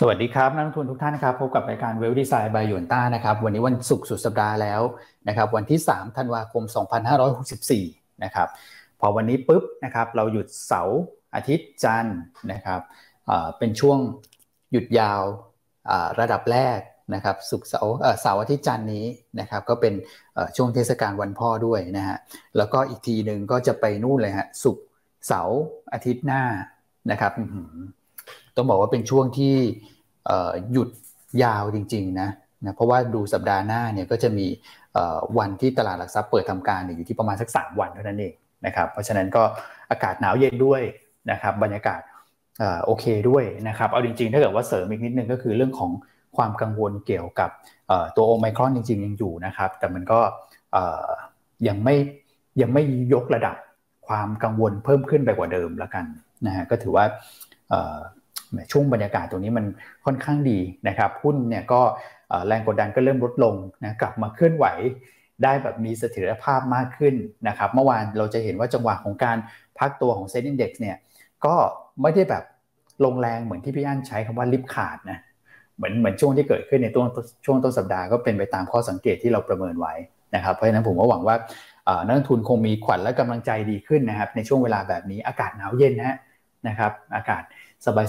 สวัสดีครับนักลงทุนทุกท่านนะครับพบกับรายการเวลดีไซน์บายยวนต้านะครับวันนี้วันศุกร์สุดสัปดาห์แล้วนะครับวันที่ 3 ธันวาคม 2564 นะครับพอวันนี้ปุ๊บนะครับเราหยุดเสาร์อาทิตย์จันทร์นะครับเป็นช่วงหยุดยาวระดับแรกนะครับสุกเสาร์เสาร์อาทิตย์จันทร์นี้นะครับก็เป็นช่วงเทศกาลวันพ่อด้วยนะฮะแล้วก็อีกทีหนึ่งก็จะไปนู่นเลยฮะสุกร์เสาร์อาทิตย์หน้านะครับ ต้องบอกว่าเป็นช่วงที่หยุดยาวจริงๆนะนะเพราะว่าดูสัปดาห์หน้าเนี่ยก็จะมีวันที่ตลาดหลักทรัพย์เปิดทำการอยู่ที่ประมาณสัก 3 วันเท่านั้นเองนะครับเพราะฉะนั้นก็อากาศหนาวเย็นด้วยนะครับบรรยากาศโอเคด้วยนะครับเอาจริงๆ ถ้าเกิดว่าเสริมอีกนิดนึงก็คือเรื่องของความกังวลเกี่ยวกับตัวโอไมครอนจริงๆ ยังอยู่นะครับแต่มันก็ยังไม่ยังไม่ยกระดับความกังวลเพิ่มขึ้นไปกว่าเดิมแล้วกันนะฮะก็ถือว่า ช่วงบรรยากาศตรงนี้มันค่อนข้างดีนะครับหุ้นเนี่ยก็แรงกดดันก็เริ่มลดลงนะกลับมาเคลื่อนไหวได้แบบมีเสถียรภาพมากขึ้นนะครับเมื่อวานเราจะเห็นว่าจังหวะของการพักตัวของเซ็นดิ้งเด็กเนี่ยก็ไม่ได้แบบลงแรงเหมือนที่พี่อั้นใช้คำว่าลิฟขาดนะเหมือนเหมือนช่วงที่เกิดขึ้นในต้นช่วงต้นสัปดาห์ก็เป็นไปตามข้อสังเกตที่เราประเมินไว้นะครับเพราะฉะนั้นผมก็หวังว่านักลงทุนคงมีขวัญและกำลังใจดีขึ้นนะครับในช่วงเวลาแบบนี้อากาศหนาวเย็นนะนะครับอากาศ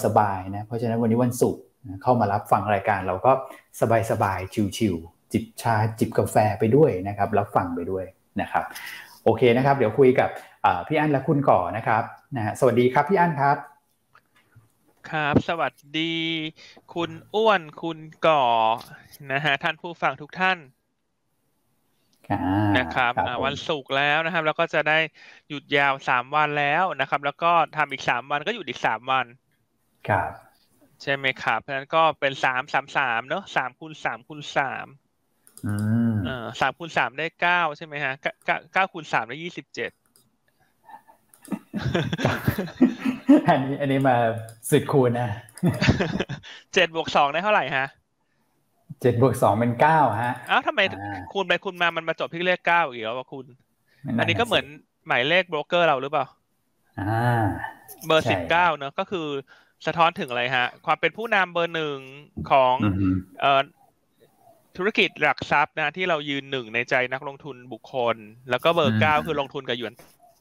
สบายๆนะเพราะฉะนั้นวันนี้วันศุกร์เข้ามารับฟังรายการเราก็สบายๆชิวๆจิบชาจิบกาแฟไปด้วยนะครับรับฟังไปด้วยนะครับโอเคนะครับ เดี๋ยวคุยกับพี่อั้นและคุณก่อนะครับนะฮะสวัสดีครับพี่อั้นครับครับ สวัสดี คุณอ้วนคุณก่อนะฮะท่านผู้ฟังทุกท่านนะครับวันศุกร์แล้วนะครับ แล้วก็จะได้หยุดยาวสามวันแล้วนะครับ แล้วก็ทำอีกสามวันก็หยุดอีกสามวัน ครับใช่ไหมครับเพราะฉะนั้นก็เป็นสามสามสามเนอะสามคูณสามคูณสามเออสามคูณสามได้เก้าใช่ไหมฮะเก้าเก้าคูณสามได้ยี่สิบเจ็ดอันนี้อันนี้มาสิบคูณนะเจ็ดบวกสองได้เท่าไหร่ฮะเจ็ดบวกสองเป็นเก้าฮะอ้าวทำไมคูณไปคูณมามันมาจบที่เลขเก้าอีกแล้ววะคุณ อันนี้ก็เหมือนหมายเลขโบรกเกอร์เราหรือเปล่าอ่าเบอร์สิบเก้าเนอะก็คือ สะท้อนถึงอะไรฮะ ความเป็นผู้นำเบอร์หนึ่งของเอ่อธุรกิจหลักทรัพย์นะที่เรายืนหนึ่งในใจนักลงทุนบุคคล แล้วก็เบอร์เก้าคือลงทุนกับหยวน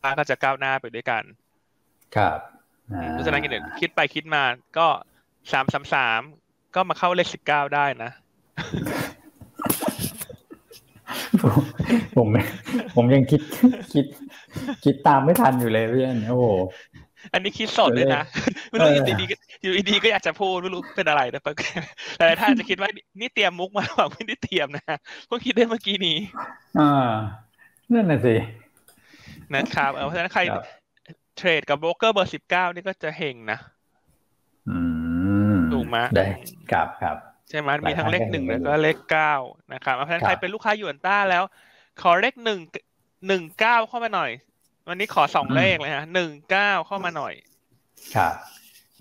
ต้าก็จะก้าวหน้าไปด้วยกัน ครับเพราะฉะนั้นคิดไปคิดมาก็สามสามสามก็มาเข้าเลขสิบเก้าได้นะผมผมยังคิดคิด คิดตามไม่ทันอยู่เลยเพื่อนโอ้โห อันนี้คิดสดเลยนะไม่รู้อยู่ดีๆอยู่ดีก็อยากจะพูดไม่รู้เป็นอะไรนะแต่ถ้าจะคิดว่านี่เตรียมมุกมาหวังไม่ได้เตรียมนะก็คิดได้เมื่อกี้นี้อ่านั่นน่ะสินะครับเพราะฉะนั้นใครเทรดกับโบรกเกอร์เบอร์สิบเก้านี่ก็จะเฮงนะอืมถูกไหมได้ครับครับใช่ไหมมีทั้งเลขหนึ่งแล้วก็เลขเก้านะครับเพราะฉะนั้นใครเป็นลูกค้าหยวนต้าแล้ว ขอเลขหนึ่งหนึ่งเก้าเข้ามาหน่อย วันนี้ขอสองเลขเลยฮะหนึ่งเก้าเข้ามาหน่อย ครับ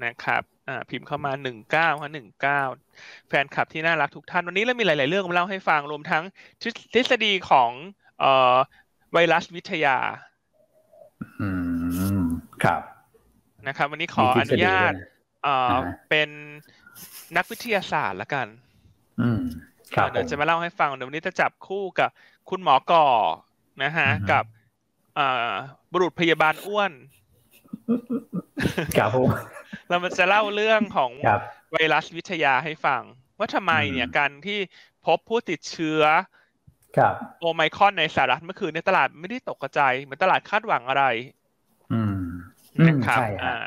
นะครับ อ่า พิมพ์เข้ามาหนึ่งเก้าฮะหนึ่งเก้าแฟนคลับที่น่ารักทุกท่าน วันนี้เรามีหลาย ๆ เรื่องมาเล่าให้ฟังรวมทั้งทฤษฎีของเอ่อไวรัสวิทยา อืม ครับ นะครับ วันนี้ขออนุญาต เอ่อ เป็นนักวิทยาศาสตร์ละกัน อืม ครับเดี๋ยวจะมาเล่าให้ฟังเดี๋ยววันนี้จะจับคู่กับคุณหมอก่อนะฮะ กับ บุรุษพยาบาลอ้วนครับผมเราจะเล่าเรื่องของไวรัสวิทยาให้ฟัง ว่าทำไมเนี่ยการที่พบผู้ติดเชื้อโอไมคอนในสหรัฐเมื่อคืนในตลาดไม่ได้ตกกระจายเหมือนตลาดคาดหวังอะไรอืมนะครับอ่า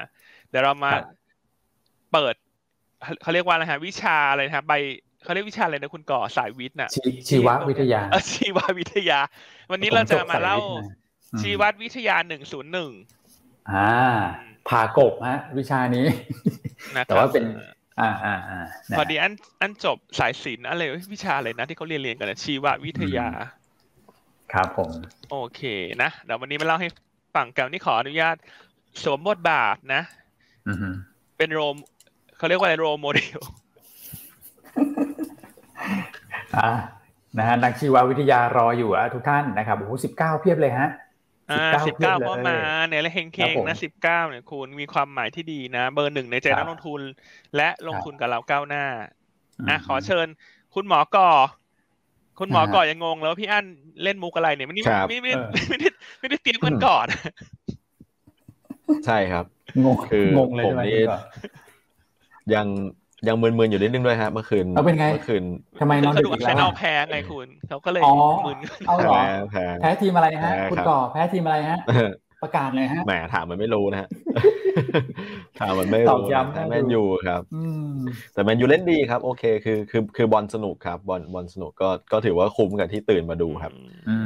เดี๋ยวเรามาเปิดเขาเรียกว่าอะไรฮะวิชาอะไรนะใบเขาเรียกวิชาอะไรนะคุณก่อสายวิทย์น่ะชีววิทยาชีววิทยา วันนี้เราจะมาเล่า ชีวัดวิทยาหนึ่งศูนย์หนึ่งอ่าผ่ากบฮะ วิชานี้ แต่ว่าเป็น อ่าอ่าอ่าพอดีอันอันจบสายศิลป์อะไรวิชาอะไรนะที่เขาเรียนเรียนกันนะชีววิทยา ครับผม โอเคนะเดี๋ยววันนี้มาเล่าให้ฟังกันนี่ขออนุญาตสวมบทบาทนะเป็นโรมเขาเรียกว่าอะไรโรโมเดลอ่านะฮะนักชีววิทยารออยู่อะทุกท่านนะครับโอ้โหสิบเก้าเพียบเลยฮะ อ่าสิบเก้าก็มาเนี่ยแล้วเฮงเคงนะสิบเก้าเนี่ยคุณมีความหมายที่ดีนะ เบอร์หนึ่งในใจนักลงทุน และลงทุนกับเราก้าวหน้าอะขอเชิญ คุณหมอก่อ คุณหมอก่อยังงงแล้วพี่อั้นเล่นมุกอะไรเนี่ยไม่ได้ไม่ไม่ไม่ได้ไม่ได้เตรียมกันก่อนใช่ครับงงคืองงเลยผมใช่ไหมนี่ยัง ยังมึนๆอยู่นิดนึงด้วยฮะเมื่อคืนเอาเป็นไงเมื่อคืนทำไมนอนสดึรุกปอีกเซแล้วนเอาอะแพ้ไงคุณเขาก็เลยอ๋อมึนเอาเหรอแพ้แพ้แพ้ทีมอะไรฮะแพ้คุณครับก่อแพ้ทีมอะไรฮะ ประกาศเลยฮะแหมถามมันไม่รู้นะฮะถามมันไม่ตอรู้บย้ำแต่นะแมนยูครับอืมแต่แมนยูเล่นดีครับ โอเคคือคือคือบอลสนุกครับบอลบอลสนุกก็ก็ถือว่าคุ้มกับที่ตื่นมาดูครับอื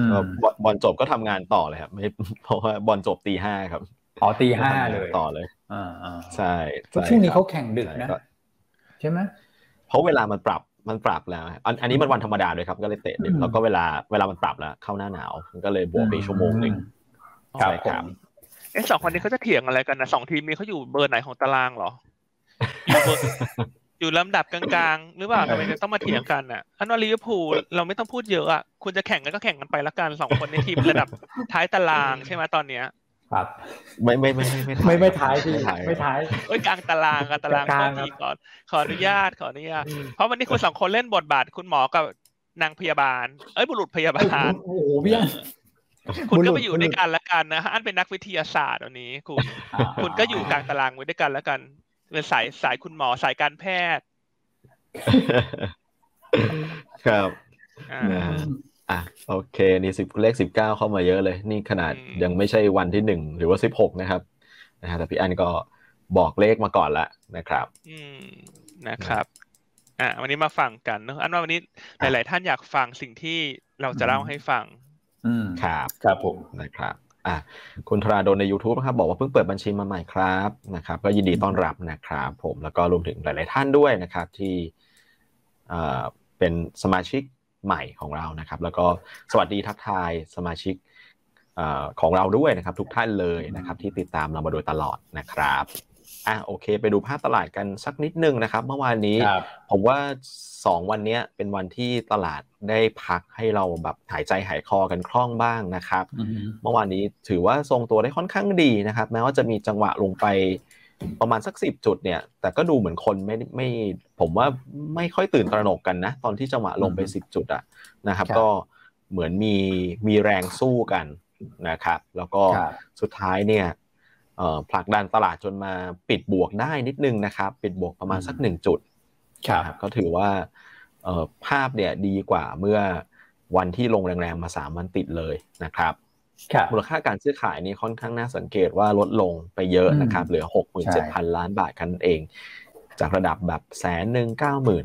มก็บอลบอลจบก็ทำงานต่อเลยครับไม่เพราะว่าบอลจบตีห้าครับอ๋อตีห้าก็ทำงนเลยต่อเลยอ่าอ่าใช่เพราะใช่วงนี้เขาครับแข่งดึกนะ ใช่ก็ใช่ไหมเพราะเวลามันปรับมันปรับแล้วอันอันนี้มันวันธรรมดาด้วยครับ ก็เลยเตะดึกอืมแล้วก็เวลาเวลามันปรับแล้ว เข้าหน้าหนาวมันก็เลยบวกไปอีกชั่วโมงหนึ่งครับใช่ผครับมเอะสองคนนี้เขาจะเถียงอะไรกันนะสองทีมนี้เขาอยู่เบอร์ไหนของตารางเหรออยู่เบอร์อยู่ลำดับกลางๆ หรือเปล่าทำไมจะต้องมาเถียงกันอะอันว่าลิเวอร์พูลเราไม่ต้องพูดเยอะอะคุณจะแข่งกันก็แข่งกันไปละกันสองคนในทีมระดับท้ายตารางใช่ไหมตอนเนี้ย ครับ ไม่ไม่ไม่ไม่ไม่ไม่ท้ายพี่ไม่ท้ายไม่ท้ายเอ้ยกลางตารางกลางตารางกลางก็ครับทีก่อนขออนุญาตขออนุญาต เพราะวันนี้คุณสองคนเล่นบทบาทคุณหมอกับนางพยาบาล เอ้ยบุรุษพยาบาลโอ้โหพี่อันคุณก็บุรุษไปอยู่ด้วยกันละกันนะอันเป็นนักวิทยาศาสตร์วันนี้ คุณอ่าคุณก็อยู่กลางตารางไว้ด้วยกันแล้วกันเป็นสายสายคุณหมอสายการแพทย์ ครับ อ่านะฮะอะโอเค นี่สิบเลขสิบเก้าเข้ามาเยอะเลย นี่ขนาดอืมยังไม่ใช่วันที่หนึ่งหรือว่าสิบหกนะครับนะฮะแต่พี่อันก็บอกเลขมาก่อนละนะครับ อืมนะครับอะวันนี้มาฟังกันเนอะอันว่าวันนี้หลาย ๆ ท่านอยากฟังสิ่งที่เราจะเล่าให้ฟัง อืมครับครับผมนะครับอะคุณธราดลใน YouTube นะครับบอกว่าเพิ่งเปิดบัญชีมาใหม่ครับนะครับ ก็ยินดีต้อนรับนะครับ ผมแล้วก็รวมถึงหลาย ๆ ท่านด้วยนะครับ ที่เอ่อเป็นสมาชิก ใหม่ของเรานะครับ แล้วก็สวัสดีทักทายสมาชิกเอ่อของเราด้วยนะครับ ทุกท่านเลยนะครับ ที่ติดตามเรามาโดยตลอดนะครับอะโอเค ไปดูภาพตลาดกันสักนิดนึงนะครับ เมื่อวานนี้ครับผมว่าสองวันเนี้ยเป็นวันที่ตลาดได้พักให้เราแบบหายใจหายคอกันคล่องบ้างนะครับอืมเมื่อวานนี้ถือว่าทรงตัวได้ค่อนข้างดีนะครับ แม้ว่าจะมีจังหวะลงไป ประมาณสักสิบจุดเนี่ย แต่ก็ดูเหมือนคนไม่ไม่ผมว่าไม่ค่อยตื่นตระหนกกันนะ ตอนที่จังหวะลงไปสิบจุดอะนะครับ ก็เหมือนมีมีแรงสู้กันนะครับ แล้วก็ครับสุดท้ายเนี่ยเอ่อผลักดันตลาดจนมาปิดบวกได้นิดนึงนะครับ ปิดบวกประมาณสักหนึ่งจุดครับนะครับก็ถือว่าเอ่อภาพเนี่ยดีกว่าเมื่อวันที่ลงแรงๆมา3วันติดเลยนะครับครับ มูลค่าการซื้อขายนี่ค่อนข้างน่าสังเกตว่าลดลงไปเยอะนะครับอืมเหลือ 67,000 ล้านบาทกันเอง จากระดับแบบแสนหนึ่งเก้าหมื่น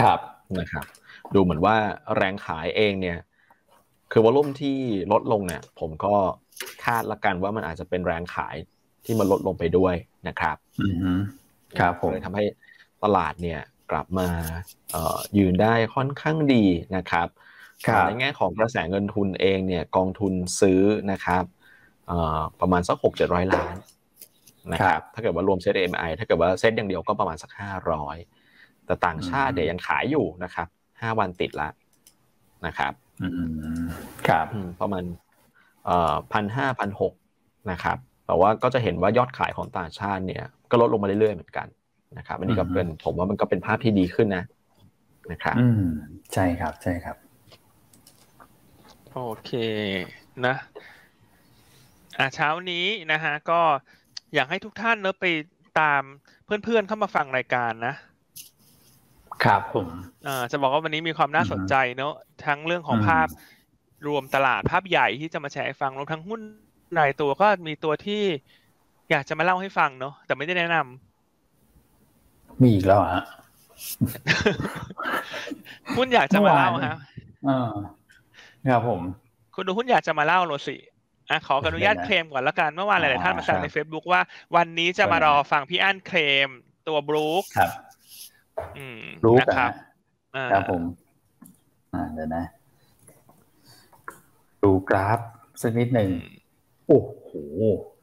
ครับนะครับ ดูเหมือนว่าแรงขายเองเนี่ย คือวอลุ่มที่ลดลงเนี่ย ผมก็คาดละกันว่ามันอาจจะเป็นแรงขายที่มันลดลงไปด้วยนะครับอืมครับผมเลยทำให้ตลาดเนี่ยกลับมาเอ่อยืนได้ค่อนข้างดีนะครับครับ ในแง่ของกระแสเงินทุนเองเนี่ยกองทุนซื้อนะครับเอ่อประมาณสักหกเจ็ดร้อยล้านนะครับถ้าเกิดว่ารวมเซตเอ็มไอถ้าเกิดว่าเซตอย่างเดียวก็ประมาณสักห้าร้อยแต่ต่างชาติเนี่ยยังขายอยู่นะครับห้าวันติดละนะครับอืมครับอืมประมาณเอ่อพันห้าพันหกนะครับแต่ว่าก็จะเห็นว่ายอดขายของต่างชาติเนี่ยก็ลดลงมาเรื่อยๆเหมือนกันนะครับอันนี้ก็เป็นผมว่ามันก็เป็นภาพที่ดีขึ้นนะนะครับอืมใช่ครับใช่ครับ โอเคนะอะเช้านี้นะฮะก็อยากให้ทุกท่านเนอะไปตามเพื่อนๆเข้ามาฟังรายการนะครับผมอ่าจะบอกว่าวันนี้มีความน่าสนใจเนอะทั้งเรื่องของอืมภาพรวมตลาดภาพใหญ่ที่จะมาแชร์ให้ฟังรวมทั้งหุ้นรายตัวก็มีตัวที่อยากจะมาเล่าให้ฟังเนอะแต่ไม่ได้แนะนำมีอีกแล้วเหรอฮะหุ้นอยากจะมาเล่าเมื่อวานฮะอ่า ครับผม คุณดูหุ้นอยากจะมาเล่าโรสิอะขออนุญาตได้นะเคลมก่อนละกันเมื่อวานหลายๆท่านมาแซวครับใน Facebook ว่าวันนี้จะมารอฟังพี่อั้นเคลมตัวบรูคครับอืมรู้นะกันครับนะอ่าครับผม อ่าเดี๋ยวนะ ดูกราฟสักนิดหนึ่งอืมโอ้โห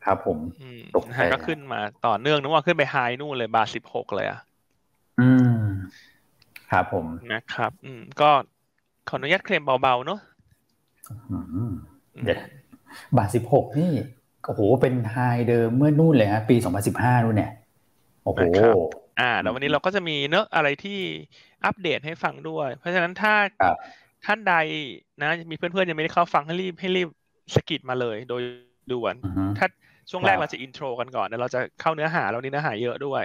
ครับผมอืมตกใจนะฮะก็ขึ้นมาต่อเนื่องนึกว่าขึ้นไปไฮนู่นเลยบาทสิบหกเลยอะอืมครับผมนะครับ อืม ก็ขออนุญาตเคลมเบาๆเนอะอืมอืมเดี๋ยว บาทสิบหกนี่โอ้โหเป็น high เดิมเมื่อนู่นเลยฮะปีสองพันสิบห้านู่นเนี่ยโอ้โหอ่าแล้ววันนี้เราก็จะมีเนื้ออะไรที่อัปเดตให้ฟังด้วย เพราะฉะนั้นถ้าท่านใดนะมีเพื่อนๆยังไม่ได้เข้าฟังให้รีบให้รีบสะกิดมาเลยโดยด่วน ถ้าช่วงแรกเราจะ intro กันก่อนแล้วเราจะเข้าเนื้อหาเรานี้เนื้อหาเยอะด้วย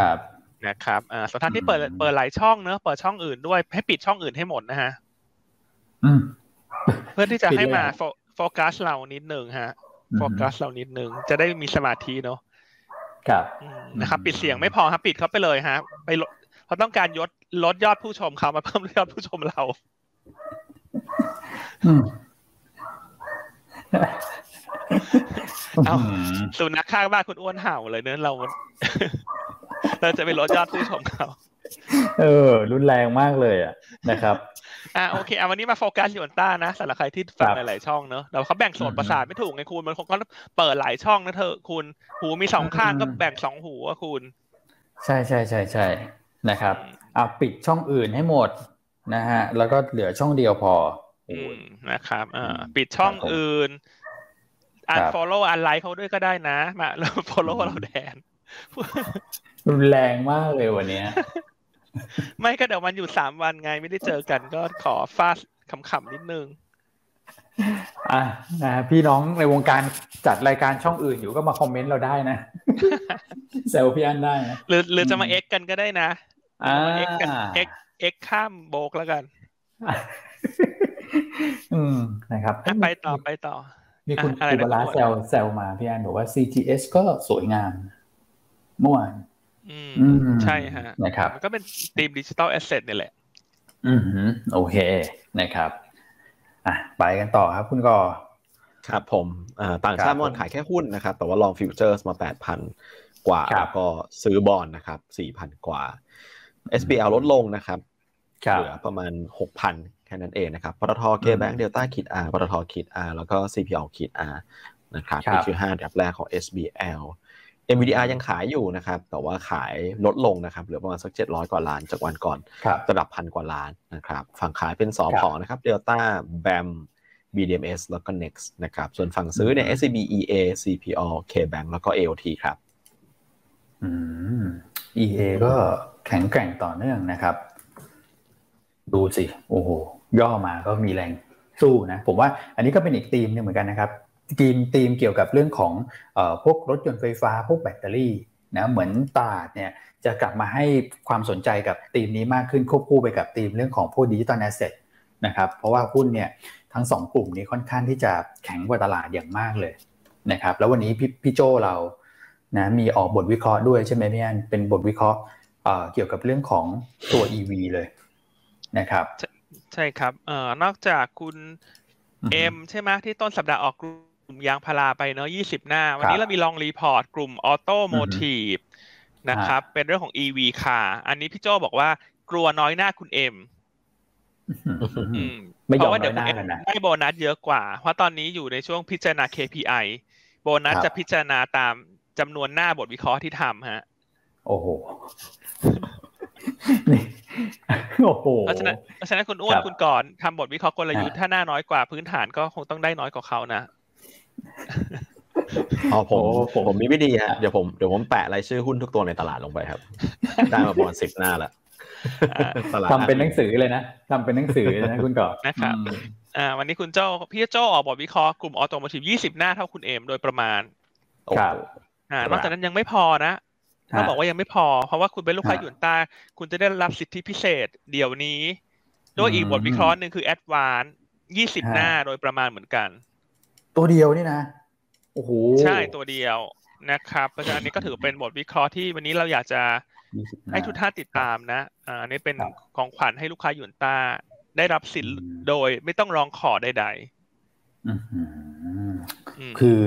ครับนะครับอ่าสถานที่เปิดเปิดหลายช่องเนอะเปิดช่องอื่นด้วยให้ปิดช่องอื่นให้หมดนะฮะ เพื่อที่จะให้มาโฟกัสเรานิดหนึ่งฮะโฟกัสเรานิดหนึ่งจะได้มีสมาธิเนาะครับนะครับ ปิดเสียงไม่พอครับปิดเขาไปเลยฮะ ไปเพราะต้องการยศลดยอดผู้ชมเขามาเพิ่มยอดผู้ชมเราเอาสุนัขข้างบ้านคุณอ้วนเห่าเลยเนื้อเราเราจะไปลดยอดผู้ชมเขา เออ รุนแรงมากเลยอะนะครับ อ่าโอเคอะวันนี้มาโฟกัสหยวนต้านะสำหรับใครที่ฟังหลายๆช่องเนอะเราเขาแบ่งโซนประสาทไม่ถูกไงคุณมันคงก็เปิดหลายช่องนะเธอคุณ หูมีสองข้างก็แบ่งสองหูอะคุณ ใช่ใช่ใช่ใช่นะครับอะปิดช่องอื่นให้หมดนะฮะ แล้วก็เหลือช่องเดียวพออืมนะครับอ่าปิดช่องอื่น unfollow unlike เขาด้วยก็ได้นะ มาแล้ว follow เราแทนรุนแรงมากเลยวันนี้ ไม่ก็เดี๋ยวมันอยู่สามวันไงไม่ได้เจอกันก็ขอฟาดขำๆนิดนึงอะนะพี่น้องในวงการจัดรายการช่องอื่นอยู่ก็มาคอมเมนต์เราได้นะเซลพี่อันได้นะหรือหรือจะมาเอ็กกันก็ได้นะเอ็กกันเอ็กเอ็กข้ามโบกแล้วกัน อืมนะครับไปต่อไปต่อ มีคุณคุบลาเซลเซลมาพี่อันบอกว่า CTS ก็สวยงามเมื่อวาน อืมใช่ฮะนะครับมันก็เป็นทีมดิจิตอลแอสเซทนี่แหละ อืมโอเคนะครับอะไปกันต่อครับคุณกอครับผมต่างชาติมันขายแค่หุ้นนะครับ แต่ว่าลองฟิวเจอร์สมาแปดพันกว่าแล้วก็ซื้อบอลนะครับสี่พันกว่า SBL ลดลงนะครับ เหลือประมาณหกพันแค่นั้นเองนะครับปตทเคแบงก์เดลต้าคิดอาร์ปตทคิดอาร์แล้วก็ CPL คิดอาร์นะครับนี่คือห้าดับแรกของ SBL NVDR ยังขายอยู่นะครับ แต่ว่าขายลดลงนะครับ เหลือประมาณสัก 700 กว่าล้านจากวันก่อนระดับพันกว่าล้านนะครับ ฝั่งขายเป็นสอพอนะครับ Delta BAM BDMs แล้วก็ Next นะครับ ส่วนฝั่งซื้อเนี่ย SCB EA CPO KBank แล้วก็ AOT ครับ อืม EA ก็แข็งแกร่งต่อเนื่องนะครับ ดูสิ โอ้โห ย่อมาก็มีแรงสู้นะ ผมว่าอันนี้ก็เป็นอีกธีมนึงเหมือนกันนะครับ ธีมธีมเกี่ยวกับเรื่องของพวกรถยนต์ไฟฟ้า พวกแบตเตอรี่นะเหมือนตลาดเนี่ยจะกลับมาให้ความสนใจกับธีมนี้มากขึ้นควบคู่ไปกับธีมเรื่องของพวก digital asset นะครับเพราะว่าหุ้นเนี่ยทั้งสองกลุ่มนี้ค่อนข้างที่จะแข็งกว่าตลาดอย่างมากเลยนะครับแล้ววันนี้พี่พี่โจเรานะมีออกบทวิเคราะห์ด้วยใช่ไหมพี่อันเป็นบทวิเคราะห์เกี่ยวกับเรื่องของตัว EV เลยนะครับ ใช่ครับเอ่อนอกจากคุณเอ็มใช่ไหมที่ต้นสัปดาห์ออกก ลุ่มยางพาราไปเนาะยี่สิบหน้า วันนี้เรามี long report กลุ่ม automotive นะครับ เป็นเรื่องของ EV ค่ะ อันนี้พี่โจบอกว่ากลัวน้อยหน้าคุณเอ็มเพราะว่าเดี๋ยวคุณเอ็มได้โบนัสเยอะกว่า เพราะตอนนี้อยู่ในช่วงพิจารณา KPI โบนัสจะพิจารณาตามจำนวนหน้าบทวิเคราะห์ที่ทำฮะ โอ้โหโอ้โหเพราะฉะนั้นเพราะฉะนั้นคุณอ้วนคุณก่อนทำบทวิเคราะห์กลยุทธ์ถ้าหน้าน้อยกว่าพื้นฐานก็คงต้องได้น้อยกว่าเขานะ อ๋อผมผมมีวิธีฮะเดี๋ยวผมเดี๋ยวผมแปะรายชื่อหุ้นทุกตัวในตลาดลงไปครับ ได้มาประมาณสิบหน้าละทำเป็นหนังสือเลยนะทำเป็นหนังสือนะคุณก่อนนะครับอ่าวันนี้คุณเจ้าพี่เจ้าออกบทวิเคราะห์กลุ่มออโตโมทีฟยี่สิบหน้าเท่าคุณเอมโดยประมาณครับอ่านอกจากนั้นยังไม่พอนะต้องบอกว่ายังไม่พอ เพราะว่าคุณเป็นลูกค้าหยวนต้าคุณจะได้รับสิทธิพิเศษ เดี๋ยวนี้ ด้วยอีกบทวิเคราะห์หนึ่งคือแอดวานยี่สิบหน้าโดยประมาณเหมือนกัน ตัวเดียวนี่นะโอ้โหใช่ตัวเดียวนะครับ เพราะฉะนั้นนี้ก็ถือเป็นบทวิเคราะห์ที่วันนี้เราอยากจะให้ทุกท่านติดตามนะอ่าอันนี้เป็นของขวัญให้ลูกค้าหยวนต้า ได้รับสิทธิ์โดยไม่ต้องร้องขอใดๆคือ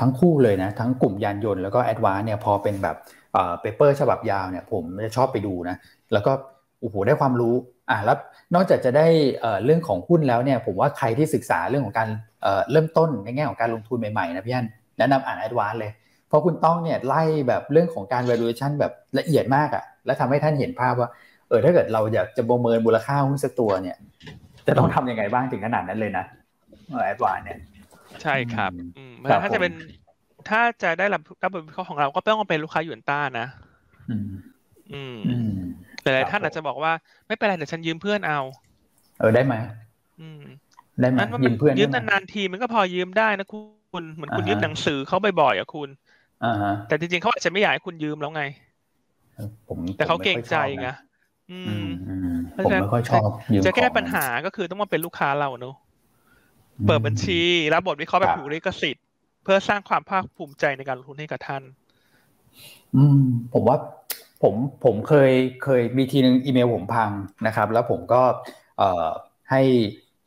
ทั้งคู่เลยนะ ทั้งกลุ่มยานยนต์แล้วก็ ADVANC เนี่ยพอเป็นแบบ paper ฉบับยาวเนี่ย ผมจะชอบไปดูนะ แล้วก็โอ้โหได้ความรู้ อ่าแล้วนอกจากจะได้เรื่องของหุ้นแล้วเนี่ยผมว่าใครที่ศึกษาเรื่องของการเริ่มต้นในแง่ของการลงทุนใหม่ๆนะพี่อันแนะนำอ่าน ADVANC เลย เพราะคุณต้องเนี่ยไล่แบบเรื่องของการ valuation แบบละเอียดมากอะและทำให้ท่านเห็นภาพว่าเออถ้าเกิดเราอยากจะประเมินมูลค่าหุ้นสักตัวเนี่ย จะต้องทํำยังไงบ้างถึงขนาดนั้นเลยนะแอดวานเนี่ย ใช่ครับอืมถ้าจะเป็นถ้าจะได้รับรับบทวิเคราะห์ของเราก็ต้องเป็นลูกค้าหยวนต้านะ อืม อืมอืม แต่หลายท่านอาจจะบอกว่าไม่เป็นไรเดี๋ยวฉันยืมเพื่อนเอา เออได้ไหมอืมได้ไหมนั้นว่ายืมันมเพื่อนยืมได้ไหนานๆทีมันก็พอยืมได้นะคุณเหมือนคุณอ่าฮะยืมหนังสือเขาบ่อยๆอะคุณอ่าฮะแต่จริงๆเขาอาจจะไม่อยากให้คุณยืมแล้วไงผมแต่เขาผมเกรงม่ค่อยใจชอบนะไงอือืมมอืมเพราะผมฉะนั้นไม่ค่อยชอบยืมจะแก้ของปัญหาก็คือต้องมาเป็นลูกค้าเราเนอะเปิดบัญชี รับบทวิเคราะห์แบบถูกลิขสิทธิ์เพื่อสร้างความภาคภูมิใจในการลงทุนให้กับท่าน อืม ผมว่า ผมผมเคยเคยมีทีนึงอีเมลผมพังนะครับ แล้วผมก็เอ่อให้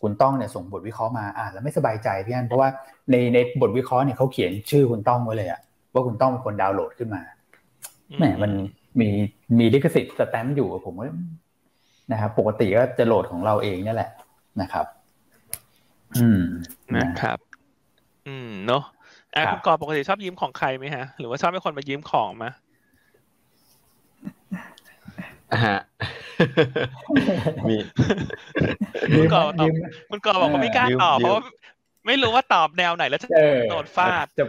คุณต้องเนี่ยส่งบทวิเคราะห์มาอ่านแล้วไม่สบายใจพี่อันเพราะว่าในในบทวิเคราะห์เนี่ยเขาเขียนชื่อคุณต้องไว้เลยอะว่าคุณต้องเป็นคนดาวน์โหลดขึ้นมาแหมมันมีมีลิขสิทธิ์สแตมป์อยู่ผมว่านะครับปกติก็จะโหลดของเราเองเนี่ยแหละนะครับ อืมนะครับ อืมเนอะอะครับคุณกอบปกติชอบยืมของใครไหมฮะ หรือว่าชอบให้คนมายืมของมาอะ ฮะมีคุณกอบตอบยืมคุณกอบบอกว่าไม่กล้ายืมตอบยืมเพราะว่าไม่รู้ว่าตอบแนวไหนแล้วจะเออโดนฟาดจะ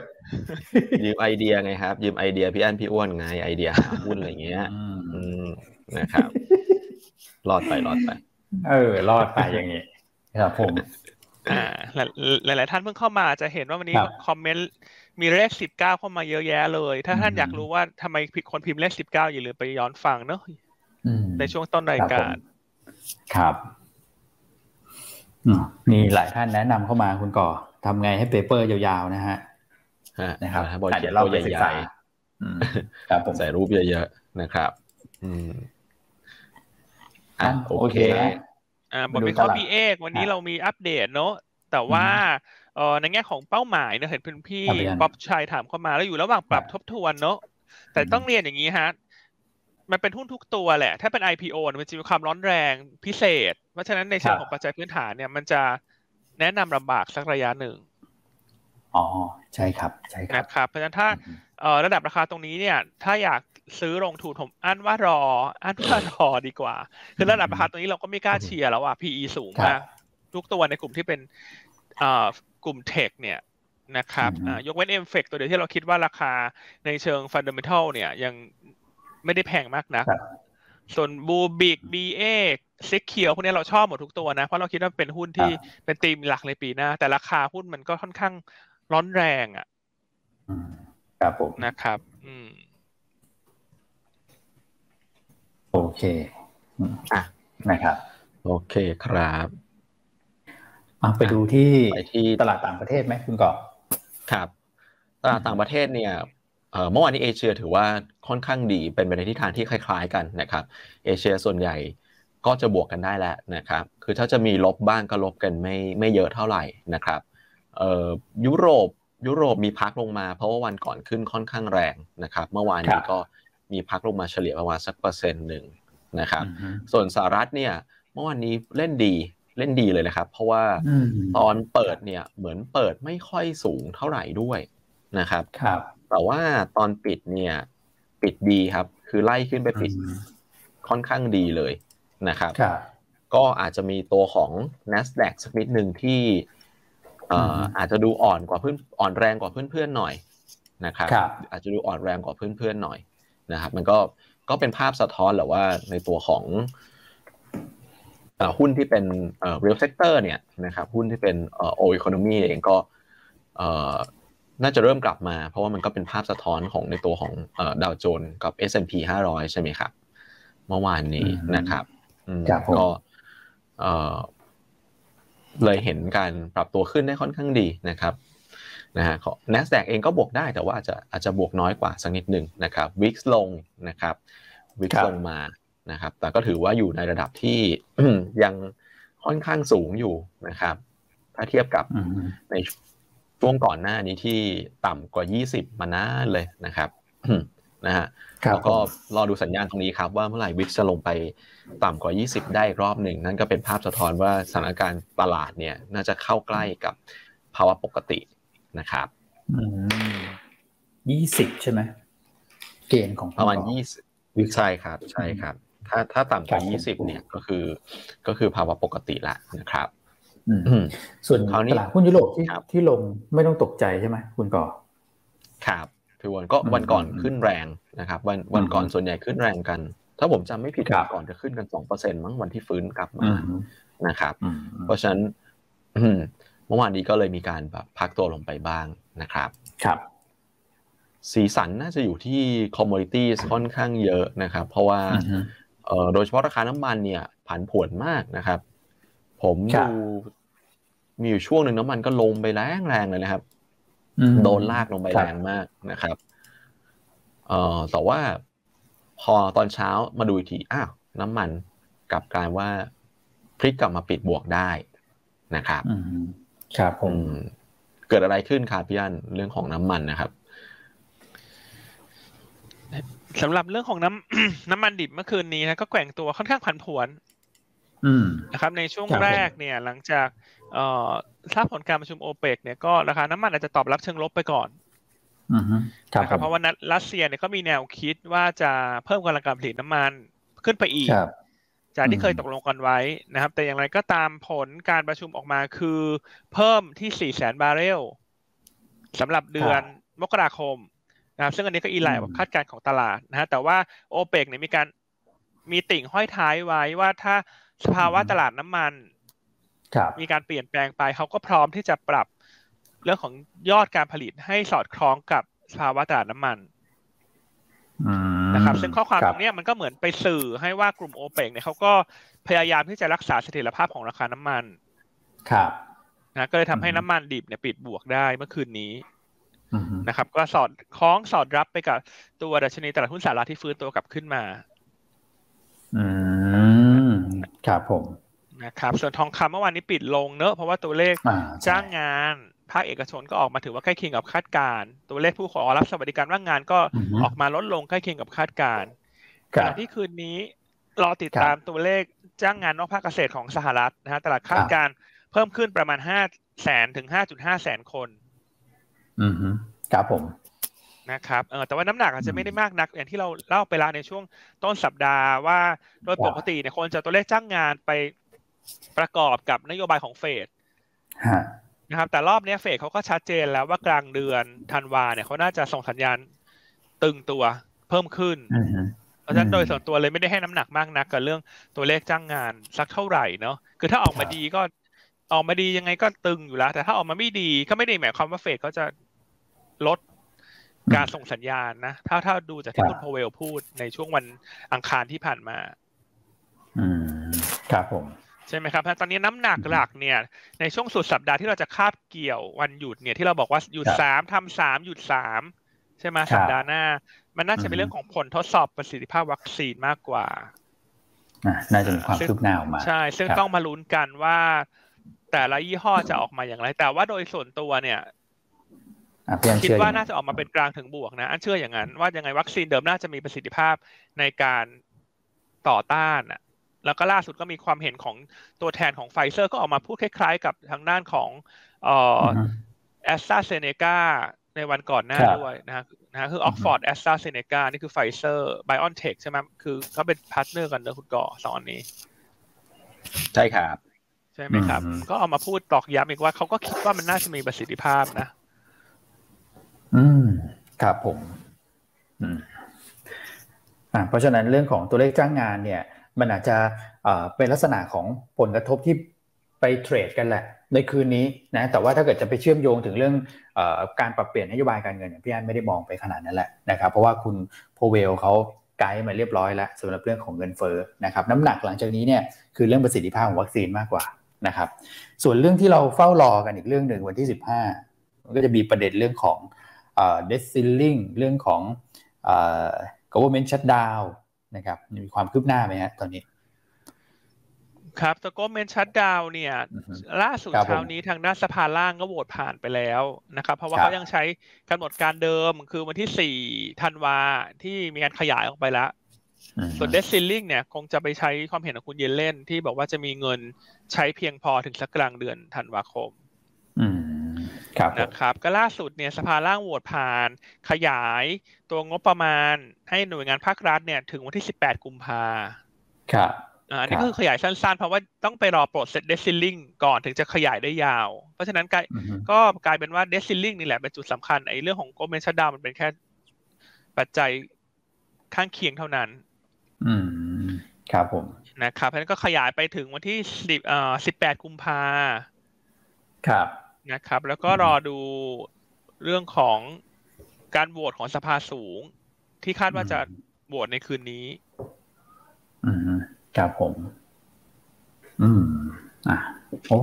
ยืมไอเดียไงครับ ยืมไอเดียพี่อันพี่อ้วนไงไอเดียหาหุ้นอะไรอย่างเงี้ยอืมอืมนะครับรอดไปรอดไป เออ รอดไปอย่างนี้ครับผมอ่าหลายหลายๆท่านเพิ่งเข้ามาจะเห็นว่าวันนี้ครับคอมเมนต์มีเลขสิบเก้าเข้ามาเยอะแยะเลย ถ้าท่านอืมอยากรู้ว่าทำไมผิดคนพิมพ์เลขสิบเก้าอย่าลืมไปย้อนฟังเนอะอืม ในช่วงต้นรายการ ครับอืมมีหลายท่านแนะนำเข้ามาคุณก่อทำไงให้เปเปอร์ยาวๆนะฮะฮะนะครับบอลอะเขีเดี๋ยยนวเราตัวไปศึใหกษาญ่อืมครับผมๆใส่รูปเยอะๆนะครับ อืมอะโอโอเคเคนะอ่าบมาทดูวิเคราะตห์ลาดพี่เอกวันนี้ครับเรามีอัปเดตเนอะแต่ว่าเออในแง่ของเป้าหมายเนี่ยเห็นเพื่อนพี่ครับพี่อันป๊อบชัยถามเข้ามาแล้วอยู่ระหว่างปรับครับทบทวนเนอะแต่อืมต้องเรียนอย่างนี้ฮะ มันเป็นหุ้นทุกตัวแหละ ถ้าเป็น IPO เนี่ยมันจะมีความร้อนแรงพิเศษ เพราะฉะนั้นในเชิงของปัจจัยพื้นฐานเนี่ย มันจะแนะนำลำบากสักระยะหนึ่ง อ๋อ ใช่ครับ ใช่ครับนะครับ เพราะฉะนั้นถ้าอืมเอ่อระดับราคาตรงนี้เนี่ย ถ้าอยากซื้อลงทุนผมอันว่ารออันว่ารอดีกว่า คือระดับราคาตรงนี้เราก็ไม่กล้าเชียร์แล้วอะ PE สูงครัมากบทุกตัวในกลุ่มที่เป็นเอ่อกลุ่มเทคเนี่ยนะครับอืมอ่ายกเว้นเอ็มเฟกตัวเดียวที่เราคิดว่าราคาในเชิงฟันเด m e n ทัลเนี่ยยัง ไม่ได้แพงมากนักครับส่วน Bluebik BE8 SECURE พวกนี้เราชอบหมดทุกตัวนะ เพราะเราคิดว่าเป็นหุ้นที่เป็นธีมหลักในปีหน้า แต่ราคาหุ้นมันก็ค่อนข้างร้อนแรงอะอืมครับผมนะครับ อืม โอเคอืมอะนะครับ โอเคครับอะไปดูที่ไปที่ตลาดต่างประเทศไหมคุณก่อครับ ตลาดต่างประเทศเนี่ย เอ่อเมื่อวานนี้เอเชียถือว่าค่อนข้างดีเป็นไปในทิศทางที่คล้าย ๆ กันนะครับเอเชียส่วนใหญ่ก็จะบวกกันได้แล้วนะครับคือถ้าจะมีลบบ้างก็ลบกันไม่ไม่เยอะเท่าไหร่นะครับเอ่อยุโรปยุโรปมีพักลงมา เพราะว่าวันก่อนขึ้นค่อนข้างแรงนะครับเมื่อวานนี้ก็มีพักลงมาเฉลี่ยประมาณสักเปอร์เซ็นต์หนึ่งนะครับอืมส่วนสหรัฐเนี่ยเมื่อวานนี้เล่นดีเล่นดีเลยนะครับ เพราะว่าอืมตอนเปิดเนี่ยเหมือนเปิดไม่ค่อยสูงเท่าไหร่ด้วยนะครับครับ แต่ว่าตอนปิดเนี่ย ปิดดีครับ คือไล่ขึ้นไปปิดอืมค่อนข้างดีเลยนะครับครับ ก็อาจจะมีตัวของ NASDAQ สักนิดหนึ่งที่เอ่ออืมอาจจะดูอ่อนกว่าเพื่อนอ่อนแรงกว่าเพื่อนๆหน่อยนะครับครับ อาจจะดูอ่อนแรงกว่าเพื่อนๆหน่อยนะครับ มันก็ก็เป็นภาพสะท้อนแหละว่าในตัวของเอ่อหุ้นที่เป็นเอ่อ real sector เนี่ยนะครับหุ้นที่เป็นเอ่อ old economy เองก็เอ่อ น่าจะเริ่มกลับมา เพราะว่ามันก็เป็นภาพสะท้อนของในตัวของเอ่อดาวโจนส์กับ S&P 500 ใช่ไหมครับ เมื่อวานนี้อืมนะครับอืมครับผมก็เอ่อเลยเห็นการปรับตัวขึ้นได้ค่อนข้างดีนะครับนะฮะของ NASDAQ เองก็บวกได้แต่ว่าอาจจะอาจจะบวกน้อยกว่าสักนิดหนึ่งนะครับ VIX ลงนะครับ VIX ครับลงมานะครับ แต่ก็ถือว่าอยู่ในระดับที่ยังค่อนข้างสูงอยู่นะครับ ถ้าเทียบกับอืมใน ช่วงก่อนหน้านี้ที่ต่ำกว่า 20 มานานเลยนะครับนะฮะครับแล้วก็ผมรอดูสัญญาณตรงนี้ครับ ว่าเมื่อไหร่วิกจะลงไปต่ำกว่า 20 ได้อีกรอบหนึ่ง นั่นก็เป็นภาพสะท้อนว่าสถานการณ์ตลาดเนี่ยน่าจะเข้าใกล้กับภาวะปกตินะครับอืมยี่สิบใช่ไหมเกณฑ์ของประมาณคุณก่อ20ใช่ครับ ใช่ครับ ถ้าถ้าต่ำกว่าครับผม20เนี่ยก็คือ ก็คือภาวะปกติละนะครับ ส่วนตลาดหุ้นยุโรปที่ที่ลงไม่ต้องตกใจใช่ไหมคุณก่อครับพี่วันก็วันก่อนขึ้นแรงนะครับ วันวันก่อนส่วนใหญ่ขึ้นแรงกัน ถ้าผมจำไม่ผิดก่อนจะขึ้นกันสองเปอร์เซ็นต์มั้งวันที่ฟื้นกลับมานะครับ เพราะฉะนั้นเมื่อวานนี้ก็เลยมีการแบบพักตัวลงไปบ้างนะครับ ครับ สีสันน่าจะอยู่ที่ commodity ค่อนข้างเยอะนะครับ เพราะว่าโดยเฉพาะราคาน้ำมันเนี่ยผันผวนมากนะครับ ผมดู มีอยู่ช่วงหนึ่งน้ำมันก็ลงไปแรงแรงเลยนะครับโดนลากลงไปแรงมากนะครับเอ่อแต่ว่าพอตอนเช้ามาดูอีกทีอ้าวน้ำมันกลับกลายว่าพลิกกลับมาปิดบวกได้นะครับครับผมเกิดอะไรขึ้นครับพี่อันเรื่องของน้ำมันนะครับสำหรับเรื่องของน้ำน้ำมันดิบเมื่อคืนนี้นะก็แกว่งตัวค่อนข้างผันผวนนะครับในช่วงแรกเนี่ย หลังจากเอ่อ ทราบผลการประชุมโอเปกเนี่ยก็ราคาน้ำมันอาจจะตอบรับเชิงลบไปก่อนนะครับเพราะว่ารัสเซียเนี่ยก็มีแนวคิดว่าจะเพิ่มกำลังการผลิตน้ำมันขึ้นไปอีก จากที่เคยตกลงกันไว้นะครับ แต่อย่างไรก็ตามผลการประชุมออกมาคือเพิ่มที่สี่แสนบาร์เรลสำหรับเดือนมกราคมนะครับซึ่งอันนี้ก็อีไลน์กับคาดการณ์ของตลาดนะฮะแต่ว่าโอเปกเนี่ยมีการมีติ่งห้อยท้ายไว้ว่าถ้าสภาวะตลาดน้ำมัน มีการเปลี่ยนแปลงไปเขาก็พร้อมที่จะปรับเรื่องของยอดการผลิตให้สอดคล้องกับสภาวะตลาดน้ำมันนะครับ ซึ่งข้อความตรงนี้มันก็เหมือนไปสื่อให้ว่ากลุ่มโอเปกเนี่ยเขาก็พยายามที่จะรักษาเสถียรภาพของราคาน้ำมัน ครับนะก็เลยทำให้น้ำมันดิบเนี่ยปิดบวกได้เมื่อคืนนี้นะครับ ก็สอดคล้องสอดรับไปกับตัวดัชนีตลาดหุ้นสหรัฐที่ฟื้นตัวกลับขึ้นมา อืม ครับผม นะครับ ส่วนทองคำเมื่อวานนี้ปิดลงเนอะเพราะว่าตัวเลขจ้างงานภาคเอกชนก็ออกมาถือว่าใกล้เคียงกับคาดการตัวเลขผู้ขอรับสวัสดิการว่างงานก็ออกมาลดลงใกล้เคียงกับคาดการขณะที่คืนนี้รอติดตามตัวเลขจ้างงานนอกภาคเกษตรของสหรัฐนะฮะตลาดคาดการเพิ่มขึ้นประมาณห้าแสนถึงห้าจุดห้าแสนคน อืมครับผมนะครับเออแต่ว่าน้ำหนักอาจจะไม่ได้มากนัก อย่างที่เราเล่าไปแล้วในช่วงต้นสัปดาห์ว่าโดยปกติเนี่ยคนจะตัวเลขจ้างงานไป ประกอบกับนโยบายของเฟดนะครับ แต่รอบนี้เฟดเขาก็ชัดเจนแล้วว่ากลางเดือนธันวาเนี่ยเขาน่าจะส่งสัญญาณตึงตัวเพิ่มขึ้นเพราะฉะนั้นโดยส่วนตัวเลยไม่ได้ให้น้ำหนักมากนักกับเรื่องตัวเลขจ้างงานสักเท่าไหร่เนาะคือถ้าออกมาดีก็ออกมาดียังไงก็ตึงอยู่แล้ว แต่ถ้าออกมาไม่ดีก็ไม่ได้หมายความว่าเฟดเขาจะลดการส่งสัญญาณนะ ถ้าถ้าดูจากที่คุณพเวลพูดในช่วงวันอังคารที่ผ่านมา อืม ครับผม ใช่ไหมครับตอนนี้น้ำหนักหลักเนี่ยในช่วงสุดสัปดาห์ที่เราจะคาดเกี่ยววันหยุดเนี่ยที่เราบอกว่าหยุดสามทำสามหยุดสามใช่ไหมสัปดาห์หน้า มันน่าจะเป็นเรื่องของผลทดสอบประสิทธิภาพวัคซีนมากกว่าน่าจะมีความคืบหน้าออกมา ใช่ ซึ่งต้องมาลุ้นกันว่า แต่ละยี่ห้อจะออกมาอย่างไร แต่ว่าโดยส่วนตัวเนี่ยคิดว่าน่าจะออกมาเป็นกลางถึงบวกนะ อันเชื่ออย่างนั้นว่ายังไงวัคซีนเดิมน่าจะมีประสิทธิภาพในการต่อต้านอะ แล้วก็ล่าสุดก็มีความเห็นของตัวแทนของไฟเซอร์ก็ออกมาพูดคล้าย ๆ กับทางด้านของแอสตราเซเนกาในวันก่อนหน้าด้วยนะฮะนะฮะคือออกฟอร์ดแอสตราเซเนกานี่คือไฟเซอร์ไบออนเทคใช่ไหมคือเขาเป็น partner กันเนอะคุณก่อสอนนี้ ใช่ครับ ใช่ไหมครับ ก็เอามาพูดตอกย้ำอีกว่าเขาก็คิดว่ามันน่าจะมีประสิทธิภาพนะ อืม ครับผม อืมอ่าเพราะฉะนั้นเรื่องของตัวเลขจ้างงานเนี่ย มันอาจจะเป็นลักษณะของผลกระทบที่ไปเทรดกันแหละ ในคืนนี้นะแต่ว่าถ้าเกิดจะไปเชื่อมโยงถึงเรื่องอการปรับเปลี่ยนนโยบายการเงินพี่อันไม่ได้มองไปขนาดนั้นแหละนะครับเพราะว่าคุณโพเวลเขาไกด์มาเรียบร้อยแล้วสำหรับเรื่องของเงินเฟ้อนะครับน้ำหนักหลังจากนี้เนี่ยคือเรื่องประสิทธิภาพของวัคซีนมากกว่านะครับส่วนเรื่องที่เราเฝ้ารอกันอีกเรื่องหนึ่งวันที่ 15มันก็จะมีประเด็นเรื่องของเดซิลลิงเรื่องของ government shutdown นะครับมีความคืบหน้าไหมฮะตอนนี้ ครับตะโกเมนชัดดาวเนี่ย ล่าสุดเช้านี้ทางด้านสภาล่างก็โหวตผ่านไปแล้วนะครับ เพราะว่าเขายังใช้กำหนดการเดิมคือวันที่สี่ธันวาที่มีการขยายออกไปแล้วส่วน debt ceiling เนี่ยคงจะไปใช้ความเห็นของคุณเยลเลนที่บอกว่าจะมีเงินใช้เพียงพอถึงสักกลางเดือนธันวาคม นะครับก็ล่าสุดเนี่ยสภาล่างโหวตผ่าน ขยายตัวงบประมาณให้หน่วยงานภาครัฐเนี่ยถึงวันที่ 18 กุมภาครับอันนี้ก็คือขยายสั้นๆ เพราะว่าต้องไปรอ process debt ceilingก่อนถึงจะขยายได้ยาว เพราะฉะนั้นก็กลายเป็นว่าเดซิลลิงนี่แหละเป็นจุดสำคัญไอ้เรื่องของโกลเมนชัดดาวมันเป็นแค่ปัจจัยข้างเคียงเท่านั้น อืมครับผมนะครับเพราะฉะนั้นก็ขยายไปถึงวันที่สิบเอ่อสิบแปดกุมภาครับ นะครับ แล้วก็รอดูเรื่องของการโหวตของสภาสูง ที่คาดว่าจะโหวตในคืนนี้ อืมครับผม อืม อะโอ้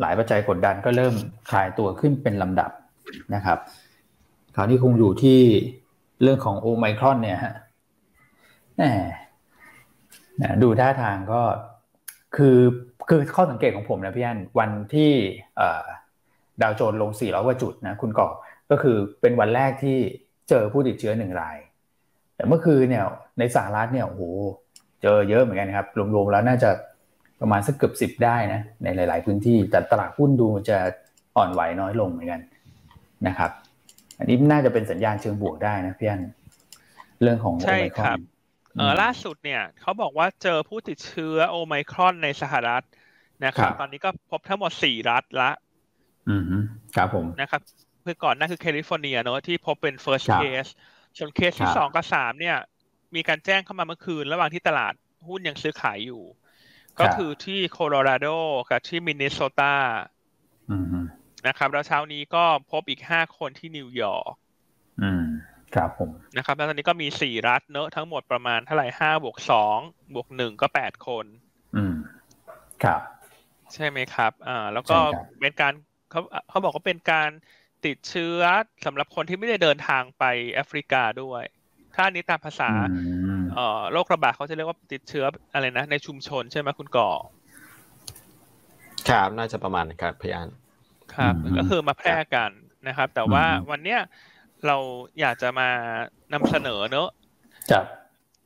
หลายปัจจัยกดดันก็เริ่มคลายตัวขึ้นเป็นลำดับนะครับ คราวนี้คงอยู่ที่เรื่องของโอไมครอนเนี่ยฮะแหมดูท่าทางก็ คือคือข้อสังเกตของผมนะพี่อันวันที่ดาวโจนลง 400 กว่าจุดนะคุณก่อก็คือเป็นวันแรกที่เจอผู้ติดเชื้อหนึ่งราย แต่เมื่อคืนเนี่ยในสหรัฐเนี่ยโอ้โหเจอเยอะเหมือนกันครับรวมๆแล้วน่าจะประมาณสักเกือบสิบได้นะในหลาย ๆ พื้นที่แต่ตลาดหุ้นดูจะอ่อนไหวน้อยลงเหมือนกันนะครับ อันนี้น่าจะเป็นสัญญาณเชิงบวกได้นะพี่อันเรื่องของใช่ครับ เออล่าสุดเนี่ยเขาบอกว่าเจอผู้ติดเชื้อโอไมครอนในสหรัฐนะครับ ตอนนี้ก็พบทั้งหมดสี่รัฐละ อืมครับผมนะครับ คือก่อนนั่นคือแคลิฟอร์เนียเนอะที่พบเป็น first case ส่วนเคสที่สองกับสามเนี่ย มีการแจ้งเข้ามาเมื่อคืน ระหว่างที่ตลาดหุ้นยังซื้อขายอยู่ ก็คือที่โคโลราโดกับที่มินนิโซตานะครับ แล้วเช้านี้ก็พบอีกห้าคนที่นิวยอร์กอืม ครับผมนะครับแล้วตอนนี้ก็มีสี่รัฐเนอะทั้งหมดประมาณเท่าไหร่ห้าบวกสองบวกหนึ่งก็แปดคน อืมครับ ใช่ไหมครับ อ่า แล้วก็เป็นการเขาเขาบอกว่าเป็นการติดเชื้อสำหรับคนที่ไม่ได้เดินทางไปแอฟริกาด้วย ถ้านี้ตามภาษาเอ่อโรคระบาดเขาจะเรียกว่าติดเชื้ออะไรนะ ในชุมชนใช่ไหมคุณก่อครับน่าจะประมาณครับพยานครับ ก็คือมาแพร่กันนะครับ แต่ว่าวันเนี้ย เราอยากจะมานำเสนอเนอะครับ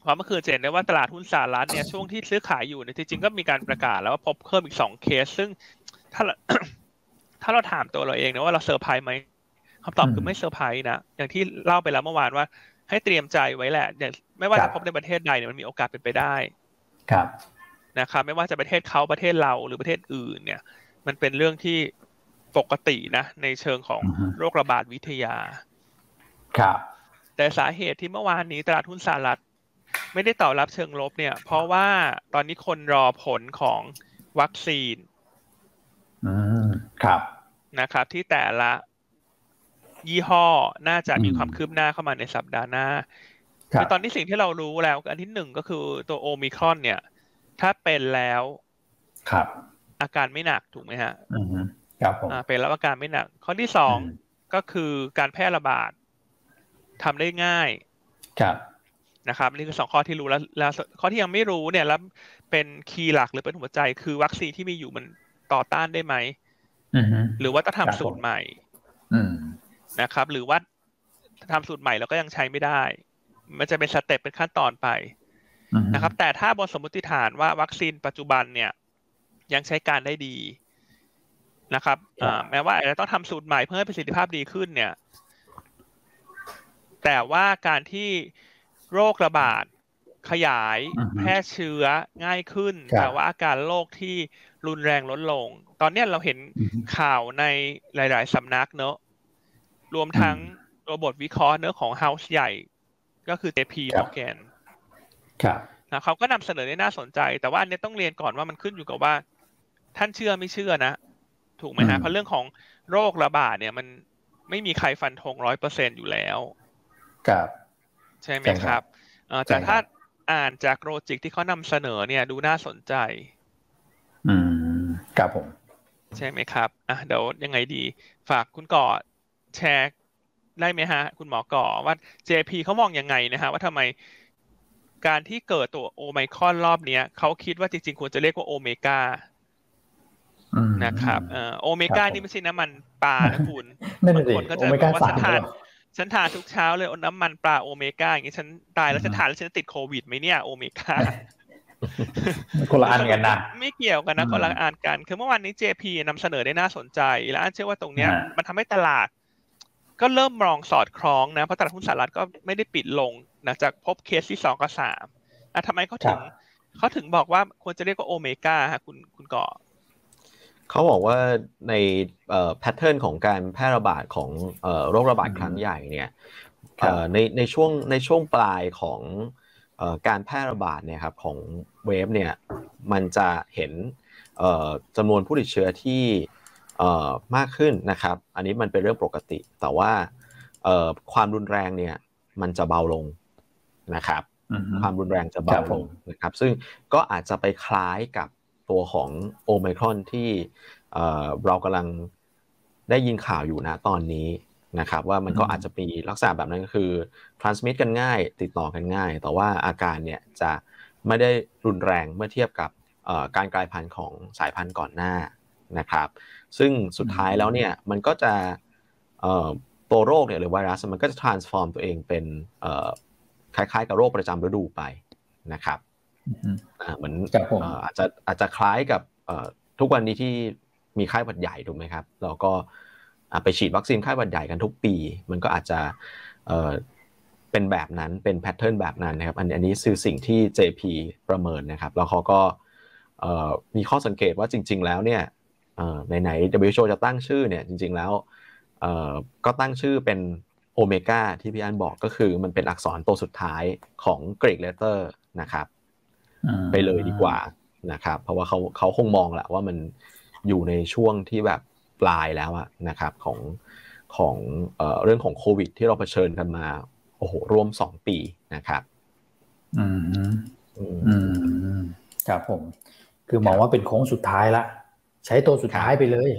เพราะเมื่อคืนเห็นได้ว่าตลาดหุ้นสหรัฐเนี่ยช่วงที่ซื้อขายอยู่เนี่ยจริงๆก็มีการประกาศแล้วว่าพบเพิ่มอีกสองเคส ซึ่งถ้าถ้าเราถามตัวเราเองนะว่าเราเซอร์ไพรส์ไหมคำตอบคือไม่เซอร์ไพรส์นะอย่างที่เล่าไปแล้วเมื่อวานว่า ให้เตรียมใจไว้แหละอย่างไม่ว่าจะพบในประเทศใดเนี่ยมันมีโอกาสเป็นไปได้ครับนะครับไม่ว่าจะประเทศเขาประเทศเราหรือประเทศอื่น เนี่ย มันเป็นเรื่องที่ปกตินะ ในเชิงของโรคระบาดวิทยา ครับ แต่สาเหตุที่เมื่อวานนี้ตลาดหุ้นสหรัฐ ไม่ได้ตอบรับเชิงลบเนี่ย เพราะว่าตอนนี้คนรอผลของวัคซีนอืมครับนะครับ ที่แต่ละยี่ห้อน่าจะมีความคืบหน้าเข้ามาในสัปดาห์หน้าคือตอนนี้สิ่งที่เรารู้แล้ว อันที่หนึ่งก็คือตัวโอมิครอน เนี่ย ถ้าเป็นแล้วครับ อาการไม่หนักถูกไหมฮะอืมครับผมเป็นแล้วอาการไม่หนัก ข้อที่สองก็คือการแพร่ระบาด ทำได้ง่ายครับนะครับนี่คือสองข้อที่รู้แล้วแล้วข้อที่ยังไม่รู้เนี่ยแล้วเป็นคีย์หลักหรือเป็นหัวใจคือวัคซีนที่มีอยู่มันต่อต้านได้ไหมหรือว่าต้องทำสูตรใหม่นะครับ หรือว่าทำสูตรใหม่แล้วก็ยังใช้ไม่ได้ มันจะเป็นสเต็ปเป็นขั้นตอนไปนะครับ แต่ถ้าบนสมมติฐานว่าวัคซีนปัจจุบันเนี่ย ยังใช้การได้ดีนะครับแม้ว่าอาจจะต้องทำสูตรใหม่เพื่อให้ประสิทธิภาพดีขึ้นเนี่ย แต่ว่าการที่โรคระบาดขยายแพร่เชื้อง่ายขึ้น แต่ว่าอาการโรคที่รุนแรงลดลง ตอนนี้เราเห็นข่าวในหลาย ๆสำนักเนอะรวมทั้งตัวบทวิเคราะห์เนื้อของเฮาส์ใหญ่ ก็คือเจพีมอร์แกนครับนะเขาก็นำเสนอได้น่าสนใจ แต่ว่าอันนี้ต้องเรียนก่อนว่ามันขึ้นอยู่กับว่า ท่านเชื่อไม่เชื่อนะ ถูกไหมฮะเพราะเรื่องของโรคระบาดเนี่ยมันไม่มีใครฟันธงร้อยเปอร์เซ็นต์อยู่แล้ว ครับใช่ไหมครับแต่ถ้าอ่านจาก logic ที่เขานำเสนอเนี่ยดูน่าสนใจ อืมครับผม ใช่ไหมครับอะเดี๋ยวยังไงดี ฝากคุณก่อแชร์ได้ไหมฮะ คุณหมอก่อว่า JP เขามองยังไงนะฮะว่าทำไมการที่เกิดตัวโอไมคอนรอบเนี้ยเขาคิดว่าจริงๆ ควรจะเรียกว่าโอเมก้านะครับโอเมก้านี่ไม่ใช่น้ำมันปลานะคุณบางคนก็จะบอกว่าฉันทาน ฉันทานทุกเช้าเลยน้ำมันปลาโอเมก้าอย่างนี้ฉันตายแล้วฉันทานแล้วฉันติดโควิดไหมเนี่ยโอเมก้าคนละอันกันนะไม่เกี่ยวกันนะคนละอันกัน คือเมื่อวานนี้ JP นำเสนอได้น่าสนใจ และอันเชื่อว่าตรงเนี้ยมันทำให้ตลาด ก็เริ่มมองสอดคล้องนะ เพราะตลาดหุ้นสหรัฐก็ไม่ได้ปิดลง หลังจากพบเคสที่สองกับสามอะทำไมเขาถึงเขาถึงบอกว่าควรจะเรียกว่าโอเมก้าฮะคุณคุณก่อ เขาบอกว่าในแพทเทิร์นของการแพร่ระบาดของโรคระบาดครั้งใหญ่เนี่ยในในช่วงในช่วงปลายของการแพร่ระบาดเนี่ยครับของเวฟเนี่ยมันจะเห็นจำนวนผู้ติดเชื้อที่มากขึ้นนะครับ อันนี้มันเป็นเรื่องปกติ แต่ว่าความรุนแรงเนี่ยมันจะเบาลงนะครับ ความรุนแรงจะเบาลงนะครับ ซึ่งก็อาจจะไปคล้ายกับ ตัวของโอไมครอนที่เรากำลังได้ยินข่าวอยู่นะตอนนี้นะครับว่ามันก็อาจจะมีลักษณะแบบนั้นก็คือ transmit กันง่าย ติดต่อกันง่าย แต่ว่าอาการเนี่ยจะไม่ได้รุนแรงเมื่อเทียบกับการกลายพันธุ์ของสายพันธุ์ก่อนหน้านะครับ ซึ่งสุดท้ายแล้วเนี่ยมันก็จะตัวโรคเนี่ยหรือไวรัสมันก็จะ transform ตัวเองเป็นคล้ายๆ กับโรคประจำฤดูไปนะครับ เหมือนอาจจะอาจจะคล้ายกับทุกวันนี้ที่มีไข้หวัดใหญ่ถูกไหมครับเราก็ไปฉีดวัคซีนไข้หวัดใหญ่กันทุกปี มันก็อาจจะเป็นแบบนั้นเป็น pattern แบบนั้นนะครับอันนี้คือสิ่งที่ JP ประเมินนะครับแล้วเขาก็มีข้อสังเกตว่าจริง ๆ แล้วเนี่ยในไหน WHO จะตั้งชื่อเนี่ยจริง ๆ แล้วก็ตั้งชื่อเป็นโอเมก้าที่พี่อันบอกก็คือมันเป็นอักษรตัวสุดท้ายของ Greek letter นะครับ ไปเลยดีกว่านะครับ เพราะว่าเขาเขาคงมองแหละว่ามันอยู่ในช่วงที่แบบปลายแล้วอะนะครับของของเอ่อเรื่องของโควิด ที่เราเผชิญกันมาโอ้โหร่วมสองปีนะครับอืมอืมครับผม คือมองว่าเป็นโค้งสุดท้ายละ ใช้ตัวสุดท้ายไปเลย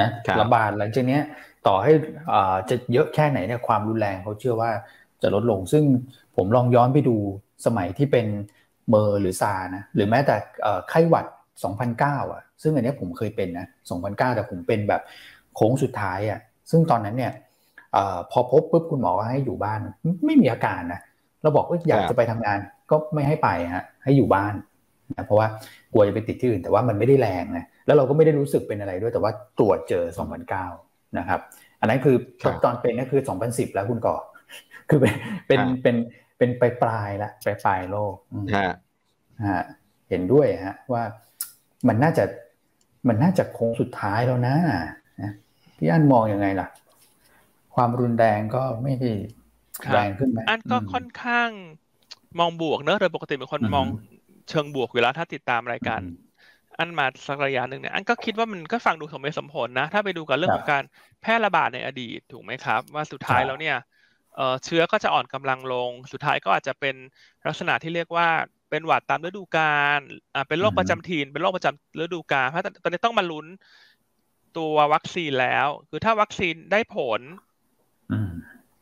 นะระบาดหลังจากนี้ต่อให้อ่าจะเยอะแค่ไหนเนี่ยความรุนแรงเขาเชื่อว่าจะลดลง ซึ่งผมลองย้อนไปดูสมัยที่เป็น เมอร์หรือซานะหรือแม้แต่ไข้หวัด 2009 อะ ซึ่งอันนี้ผมเคยเป็นนะ 2009 แต่ผมเป็นแบบโค้งสุดท้ายอะซึ่งตอนนั้นเนี่ยอพอพบปุ๊บคุณหมอก็ให้อยู่บ้าน ไม่มีอาการนะเราบอกว่าอยากจะไปทำงานก็ไม่ให้ไปฮะให้อยู่บ้านนะเพราะว่ากลัวจะไปติดที่อื่น แต่ว่ามันไม่ได้แรงนะแล้วเราก็ไม่ได้รู้สึกเป็นอะไรด้วยแต่ว่าตรวจเจอ 2009 นะครับ อันนั้นคือตอนเป็นนั่นคือ 2010 แล้วคุณก่อคือเป็นเป็นเป็น เป็นปลายปลายละปลายปลายโลกฮะเห็นด้วยฮะว่ามันน่าจะมันน่าจะคงสุดท้ายแล้วนะนะพี่อันมองอยังไงล่ะ ความรุนแรงก็ไม่ได้แรงขึ้นไหมอันก็ค่อนข้างมองบวกเนอะโดยปกติเป็นคนมองเชิงบวกอยู่แล้วถ้าติดตามรายการอันมาสักระยะหนึ่งเนี่ยอันก็คิดว่ามันก็ฟังดูสมเหตุสมผลนะ ถ้าไปดูกับเรื่องของการแพร่ระบาดในอดีตถูกไหมครับ ว่าสุดท้ายแล้วเนี่ย เชื้อก็จะอ่อนกำลังลง สุดท้ายก็อาจจะเป็นลักษณะที่เรียกว่าเป็นหวัดตามฤดูกาลอ่าเป็นโรคประจำถิ่นเป็นโรคประจำฤดูกาลเพราะตอนนี้ต้องมาลุ้นตัววัคซีนแล้ว คือถ้าวัคซีนได้ผล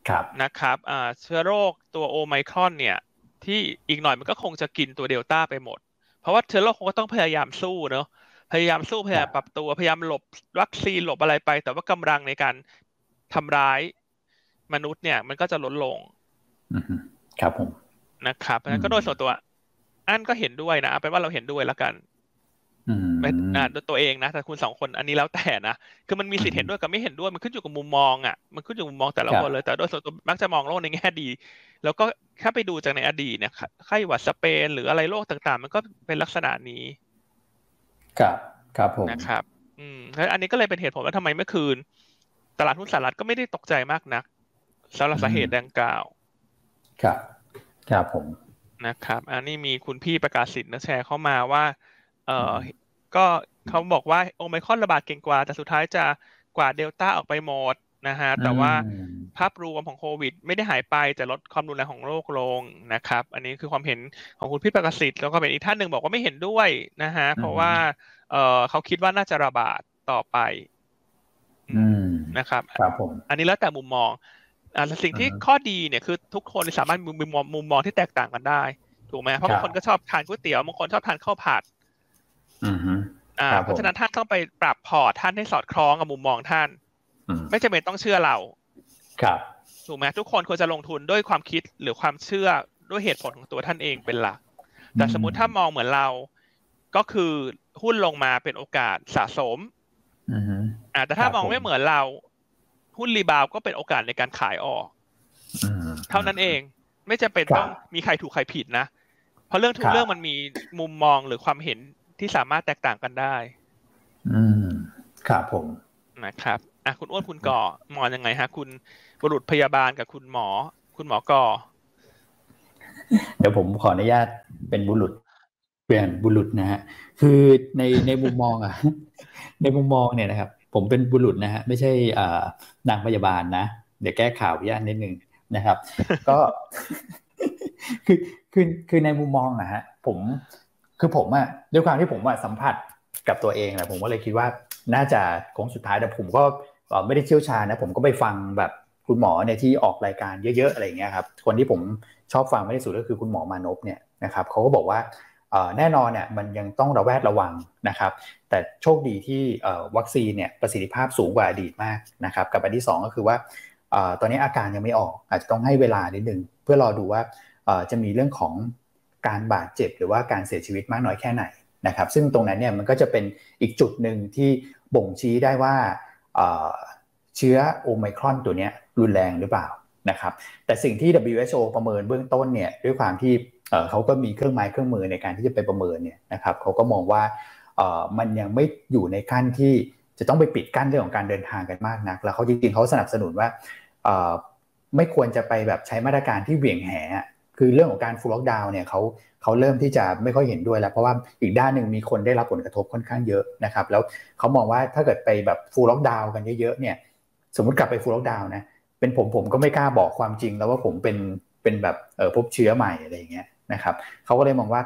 ครับนะครับอ่าเชื้อโรคตัวโอไมครอนเนี่ย ที่อีกหน่อยมันก็คงจะกินตัวเดลต้าไปหมด เพราะว่าเชื้อโรคคงก็ต้องพยายามสู้เนาะพยายามสู้พยายามปรับตัวพยายามหลบวัคซีนหลบอะไรไป แต่ว่ากำลังในการทำร้าย มนุษย์เนี่ยมันก็จะลดลงครับผมนะครับเพราะฉะนั้นก็โดยส่วนตัว อันก็เห็นด้วยนะเป็นว่าเราเห็นด้วยแล้วกันเป็นอ่าตัวเองนะแต่คุณสองคนอันนี้แล้วแต่นะคือมันมีสิทธิ์เห็นด้วยกับไม่เห็นด้วยมันขึ้นอยู่กับมุมมองอะมันขึ้นอยู่กับมุมมองแต่ละคนเลย แต่โดยส่วนตัวมักจะมองโลกในแง่ดี แล้วก็ถ้าไปดูจากในอดีตเนี่ยไข้หวัดสเปน หรืออะไรโรคต่างๆ มันก็เป็นลักษณะนี้ครับครับผมนะครับ อืมแล้วอันนี้ก็เลยเป็นเหตุผลว่าทำไมเมื่อคืน ตลาดหุ้นสหรัฐก็ไม่ได้ตกใจมากนัก สำหรับสาเหตุดังกล่าว ครับ ครับผม นะครับ อันนี้มีคุณพี่ประกาศสิทธิ์นะแชร์เข้ามาว่า เอ่อก็เขาบอกว่าโอไมคอนระบาดเก่งกว่า แต่สุดท้ายจะกว่าเดลต้าออกไปหมดนะฮะ แต่ว่าภาพรวมของโควิด ไม่ได้หายไปแต่ลดความรุนแรงของโรคลงนะครับ อันนี้คือความเห็นของคุณพี่ประกาศสิทธิ์แล้วก็เป็นอีกท่านหนึ่งบอกว่าไม่เห็นด้วยนะฮะ เพราะว่า เอ่อเขาคิดว่าน่าจะระบาดต่อไปนะครับ ครับผม อันนี้แล้วแต่มุมมอง อ่าสิ่งที่ข้อดีเนี่ยคือทุกคนสามารถมีมุมมองมุมมองที่แตกต่างกันได้ ถูกไหมเพราะบางคนก็ชอบทานก๋วยเตี๋ยวบางคนชอบทานข้าวผัดอ่า เพราะฉะนั้นท่านต้องไปปรับพอร์ตท่านให้สอดคล้องกับมุมมองท่านไม่จำเป็นต้องเชื่อเรา ครับถูกไหมทุกคนควรจะลงทุนด้วยความคิดหรือความเชื่อด้วยเหตุผลของตัวท่านเองเป็นหลัก แต่สมมุติถ้ามองเหมือนเรา ก็คือหุ้นลงมาเป็นโอกาสสะสมอ่าแต่ถ้ามองไม่เหมือนเรา หุ้นรีบาวก็เป็นโอกาสในการขายออกเท่านั้นเองไม่จำเป็นต้องมีใครถูกใครผิดนะเพเพราะเรื่องทุกเรื่องมันมีมุมมองหรือความเห็นที่สามารถแตกต่างกันได้ อืมครับผมนะครับอะคุณอ้วนคุณก่อมองยังไงฮะ คุณบุรุษพยาบาลกับคุณหมอ คุณหมอก่อเดี๋ยวผมขออนุญาตเป็นบุรุษเปลี่ยนบุรุษนะฮะคือในในมุมมองอะ ในมุมมองเนี่ยนะครับ ผมเป็นบุรุษนะฮะไม่ใช่นางพยาบาลนะ เดี๋ยวแก้ข่าวย่านนิดนึงนะครับ ก็คือคือคือในมุมมองนะฮะผมคือผมอะด้วยความที่ผมอะสัมผัสกับตัวเองแหละผมก็เลยคิดว่าน่าจะโค้งสุดท้ายแต่ผมก็ไม่ได้เชี่ยวชาญนะผมก็ไปฟังแบบคุณหมอเนี่ยที่ออกรายการเยอะๆอะไรเงี้ยครับคนที่ผมชอบฟังไม่ที่สุดก็คือคุณหมอมานพเนี่ยนะครับเขาก็บอกว่า แน่นอนเนี่ยมันยังต้องระแวดระวังนะครับ แต่โชคดีที่วัคซีนเนี่ยประสิทธิภาพสูงกว่าอดีตมากนะครับ กับอันที่ 2 ก็คือว่าตอนนี้อาการยังไม่ออกอาจจะต้องให้เวลานิดนึงเพื่อรอดูว่าจะมีเรื่องของการบาดเจ็บ หรือว่าการเสียชีวิตมากน้อยแค่ไหนนะครับ ซึ่งตรงนั้นเนี่ยมันก็จะเป็นอีกจุดหนึ่งที่บ่งชี้ได้ว่าเชื้อโอไมครอนตัวนี้รุนแรงหรือเปล่านะครับ แต่สิ่งที่ WHO ประเมินเบื้องต้นเนี่ยด้วยความที่ เขาก็มีเครื่องไม้เครื่องมือในการที่จะไปประเมินเนี่ยนะครับเขาก็มองว่ามันยังไม่อยู่ในขั้นที่จะต้องไปปิดกั้นเรื่องของการเดินทางกันมากนัก แล้วเขาจริงๆเขาสนับสนุนว่าไม่ควรจะไปแบบใช้มาตรการที่เหวี่ยงแหคือเรื่องของการ full lockdown เนี่ยเขาเขาเริ่มที่จะไม่ค่อยเห็นด้วยแล้ว เพราะว่าอีกด้านหนึ่งมีคนได้รับผลกระทบค่อนข้างเยอะนะครับแล้วเขามองว่าถ้าเกิดไปแบบ full lockdown กันเยอะๆเนี่ยสมมติกลับไป full lockdown นะเป็นผมผมก็ไม่กล้าบอกความจริงแล้วว่าผมเป็นเป็นแบบเออพบเชื้อใหม่อะไรอย่างเงี้ยนะครับเขาก็เลยมองว่า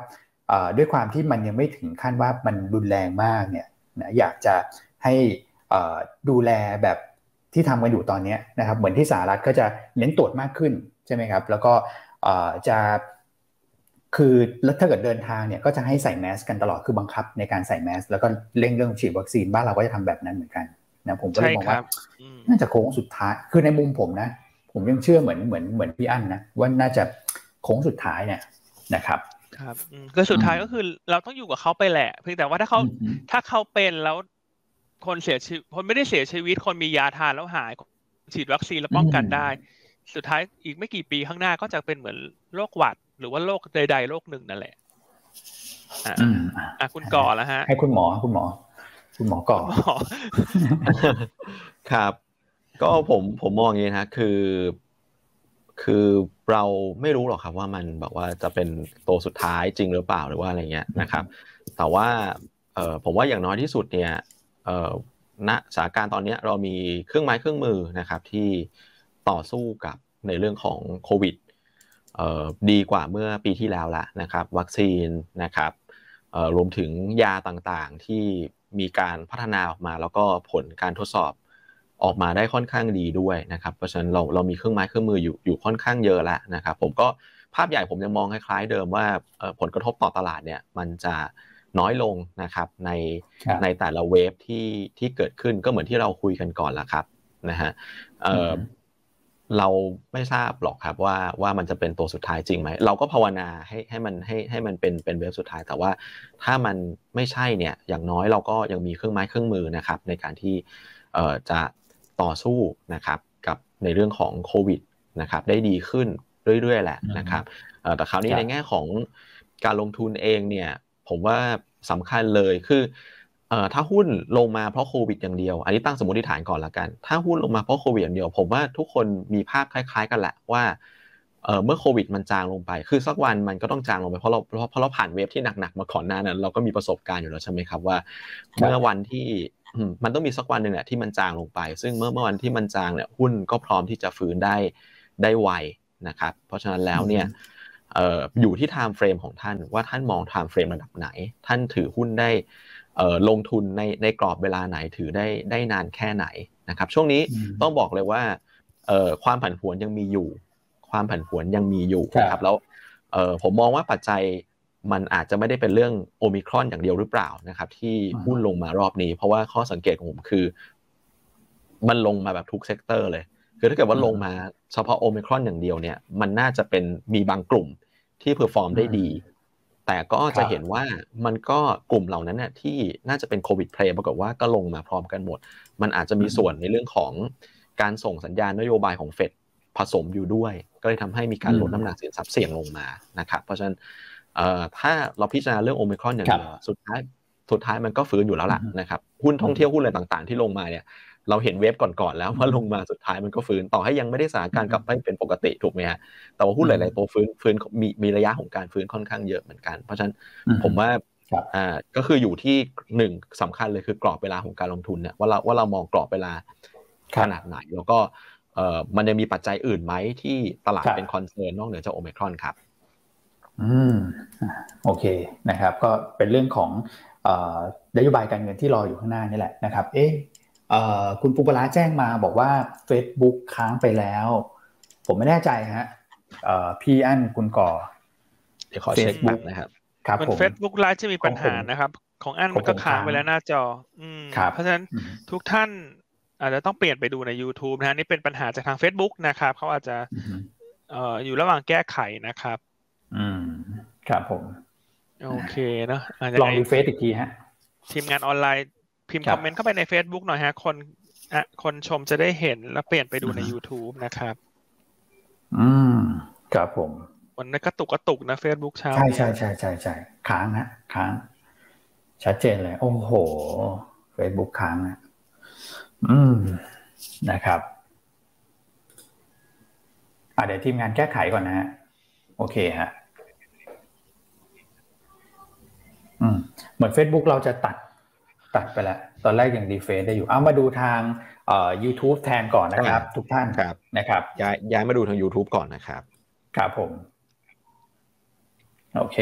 ด้วยความที่มันยังไม่ถึงขั้นว่ามันรุนแรงมากเนี่ยนะอยากจะให้ดูแลแบบที่ทำกันอยู่ตอนนี้นะครับเหมือนที่สหรัฐก็จะเน้นตรวจมากขึ้นใช่ไหมครับแล้วก็จะคือแล้วถ้าเกิดเดินทางเนี่ยก็จะให้ใส่แมสกันตลอดคือบังคับในการใส่แมสแล้วก็เร่งเรื่องฉีดวัคซีนบ้านเราก็จะทำแบบนั้นเหมือนกันนะผมก็เลยมองว่าน่าจะโค้งสุดท้ายคือในมุมผมนะ ผมยังเชื่อเหมือนเหมือนเหมือนพี่อั้นนะว่าน่าจะโค้งสุดท้ายเนี่ย นะครับครับก็สุดท้ายก็คือเราต้องอยู่กับเขาไปแหละ เพียงแต่ว่าถ้าเขาถ้าเขาเป็นแล้วคนเสียชีวิตคนไม่ได้เสียชีวิตคนมียาทานแล้วหายฉีดวัคซีนแล้วป้องกันได้ สุดท้ายอีกไม่กี่ปีข้างหน้าก็จะเป็นเหมือนโรคหวัด หรือว่าโรคใดๆโรคหนึ่งนั่นแหละอ่าคุณก่อแล้วฮะ ให้คุณหมอคุณหมอ คุณหมอก่อครับ ก็ผมผมมองอย่างนี้นะคือ คือ เราไม่รู้หรอกครับว่ามันแบบว่าจะเป็นตัวสุดท้ายจริงหรือเปล่าหรือว่าอะไรเงี้ยนะครับ แต่ว่าเออผมว่าอย่างน้อยที่สุดเนี่ยณสถานการณ์ตอนนี้เรามีเครื่องไม้เครื่องมือนะครับที่ต่อสู้กับในเรื่องของโควิดดีกว่าเมื่อปีที่แล้วละนะครับ วัคซีนนะครับรวมถึงยาต่างๆที่มีการพัฒนาออกมาแล้วก็ผลการทดสอบ ออกมาได้ค่อนข้างดีด้วยนะครับ เพราะฉะนั้นเราเรามีเครื่องไม้เครื่องมืออยู่อยู่ค่อนข้างเยอะแล้วนะครับ ผมก็ภาพใหญ่ผมยังมองคล้ายๆเดิมว่าผลกระทบต่อตลาดเนี่ยมันจะน้อยลงนะครับในในแต่ละเวฟที่ที่เกิดขึ้นก็เหมือนที่เราคุยกันก่อนแล้วครับนะฮะเออเราไม่ทราบหรอกครับว่าว่ามันจะเป็นตัวสุดท้ายจริงไหมเราก็ภาวนาให้ให้มันให้ให้มันเป็นเป็นเวฟสุดท้าย แต่ว่าถ้ามันไม่ใช่เนี่ยอย่างน้อยเราก็ยังมีเครื่องไม้เครื่องมือนะครับในการที่เอ่อจะ ต่อสู้นะครับกับในเรื่องของโควิดนะครับได้ดีขึ้นเรื่อยๆแหละนะครับแต่คราวนี้ในแง่ของการลงทุนเองเนี่ยผมว่าสำคัญเลยคือเอ่อถ้าหุ้นลงมาเพราะโควิดอย่างเดียว อันนี้ตั้งสมมติฐานก่อนละกัน ถ้าหุ้นลงมาเพราะโควิดอย่างเดียว ผมว่าทุกคนมีภาพคล้าย ๆ กันแหละว่าเออเมื่อโควิดมันจางลงไป คือสักวันมันก็ต้องจางลงไป เพราะเราเพราะเราผ่านเวฟที่หนักๆมาก่อนหน้านั้น เราก็มีประสบการณ์อยู่แล้วใช่ไหมครับว่า เมื่อวันที่ มันต้องมีสักวันหนึ่งแหละที่มันจางลงไป ซึ่งเมื่อเมื่อวันที่มันจางเนี่ยหุ้นก็พร้อมที่จะฟื้นได้ได้ไวนะครับ เพราะฉะนั้นแล้วเนี่ยอยู่ที่ time frame ของท่านว่าท่านมอง time frame ระดับไหน ท่านถือหุ้นได้ลงทุนในในกรอบเวลาไหนถือได้ได้นานแค่ไหนนะครับช่วงนี้ต้องบอกเลยว่าความผันผวนยังมีอยู่ ความผันผวนยังมีอยู่นะครับแล้วผมมองว่าปัจจัย มันอาจจะไม่ได้เป็นเรื่องโอมิครอนอย่างเดียวหรือเปล่านะครับ ที่หุ้นลงมารอบนี้ เพราะว่าข้อสังเกตของผมคือ มันลงมาแบบทุก sector เลย คือถ้าเกิดว่าลงมาเฉพาะโอมิครอนอย่างเดียวเนี่ย มันน่าจะเป็นมีบางกลุ่มที่ perform ได้ดี แต่ก็จะเห็นว่ามันก็กลุ่มเหล่านั้นเนี่ยที่น่าจะเป็นโควิด play ปรากฏว่าก็ลงมาพร้อมกันหมด มันอาจจะมีส่วนในเรื่องของการส่งสัญญาณนโยบายของเฟดผสมอยู่ด้วย ก็เลยทำให้มีการลดน้ำหนักสินทรัพย์เสี่ยงลงมานะครับ เพราะฉะนั้นเอ่อ ถ้าเราพิจารณาเรื่องโอมิครอนอย่างเดียวสุดท้ายสุดท้ายมันก็ฟื้นอยู่แล้วล่ะนะครับหุ้นท่องเที่ยวหุ้นอะไรต่างๆ ที่ลงมาเนี่ยเราเห็นเวฟก่อนๆแล้วว่าลงมาสุดท้ายมันก็ฟื้นต่อให้ยังไม่ได้สถานการณ์กลับไปเป็นปกติถูกไหมฮะแต่ว่าหุ้นหลายๆตัวฟื้นฟื้นมีมีระยะของการฟื้นค่อนข้างเยอะเหมือนกัน เพราะฉะนั้นผมว่าอ่าก็คืออยู่ที่หนึ่งสำคัญเลยคือกรอบเวลาของการลงทุนเนี่ยว่าเราว่าเรามองกรอบเวลาขนาดไหน แล้วก็เอ่อมันยังมีปัจจัยอื่นไหมที่ตลาดเป็นคอนเซิร์นนอกเหนือจากโอมิครอนครับ อืมโอเคนะครับ ก็เป็นเรื่องของนโยบายการเงินที่รออยู่ข้างหน้านี่แหละนะครับ เอ๊ะคุณปุปลาแจ้งมาบอกว่า Facebook ค้างไปแล้ว ผมไม่แน่ใจฮะพี่อั้นคุณก่อเดี๋ยวขอเช็คแบบนะครับ ครับผม Facebook Live จะมีปัญหานะครับ ของอันมันก็ค้างไปแล้วหน้าจอ อืมเพราะฉะนั้นทุกท่านอาจจะต้องเปลี่ยนไปดูใน YouTube นะฮะนี่เป็นปัญหาจากทาง Facebook นะครับ เขาอาจจะเอ่ออยู่ระหว่างแก้ไขนะครับ อืม ครับผม โอเคเนาะลองดูเฟซอีกทีฮะ ทีมงานออนไลน์พิมพ์ comment เข้าไปใน Facebook หน่อยฮะ คนอะคนชมจะได้เห็นแล้วเปลี่ยนไปดูใน YouTube นะครับ อืม ครับผม วันนี้กระตุกกระตุกนะ Facebook เช้า ใช่ใช่ใช่ใช่ใช่ค้างฮะค้าง ชัดเจนเลย โอ้โห Facebook ค้างนะอืม นะครับอ่าเดี๋ยวทีมงานแก้ไขก่อนนะฮะ โอเคฮะอืมเหมือน Facebook เราจะตัดตัดไปแล้ว ตอนแรกยังดีเฟนได้อยู่เอามาดูทางเอ่อ YouTube แทนก่อนนะครับ ทุกท่านครับนะครับ ย้ายย้ายมาดูทาง YouTube ก่อนนะครับ ครับผม โอเค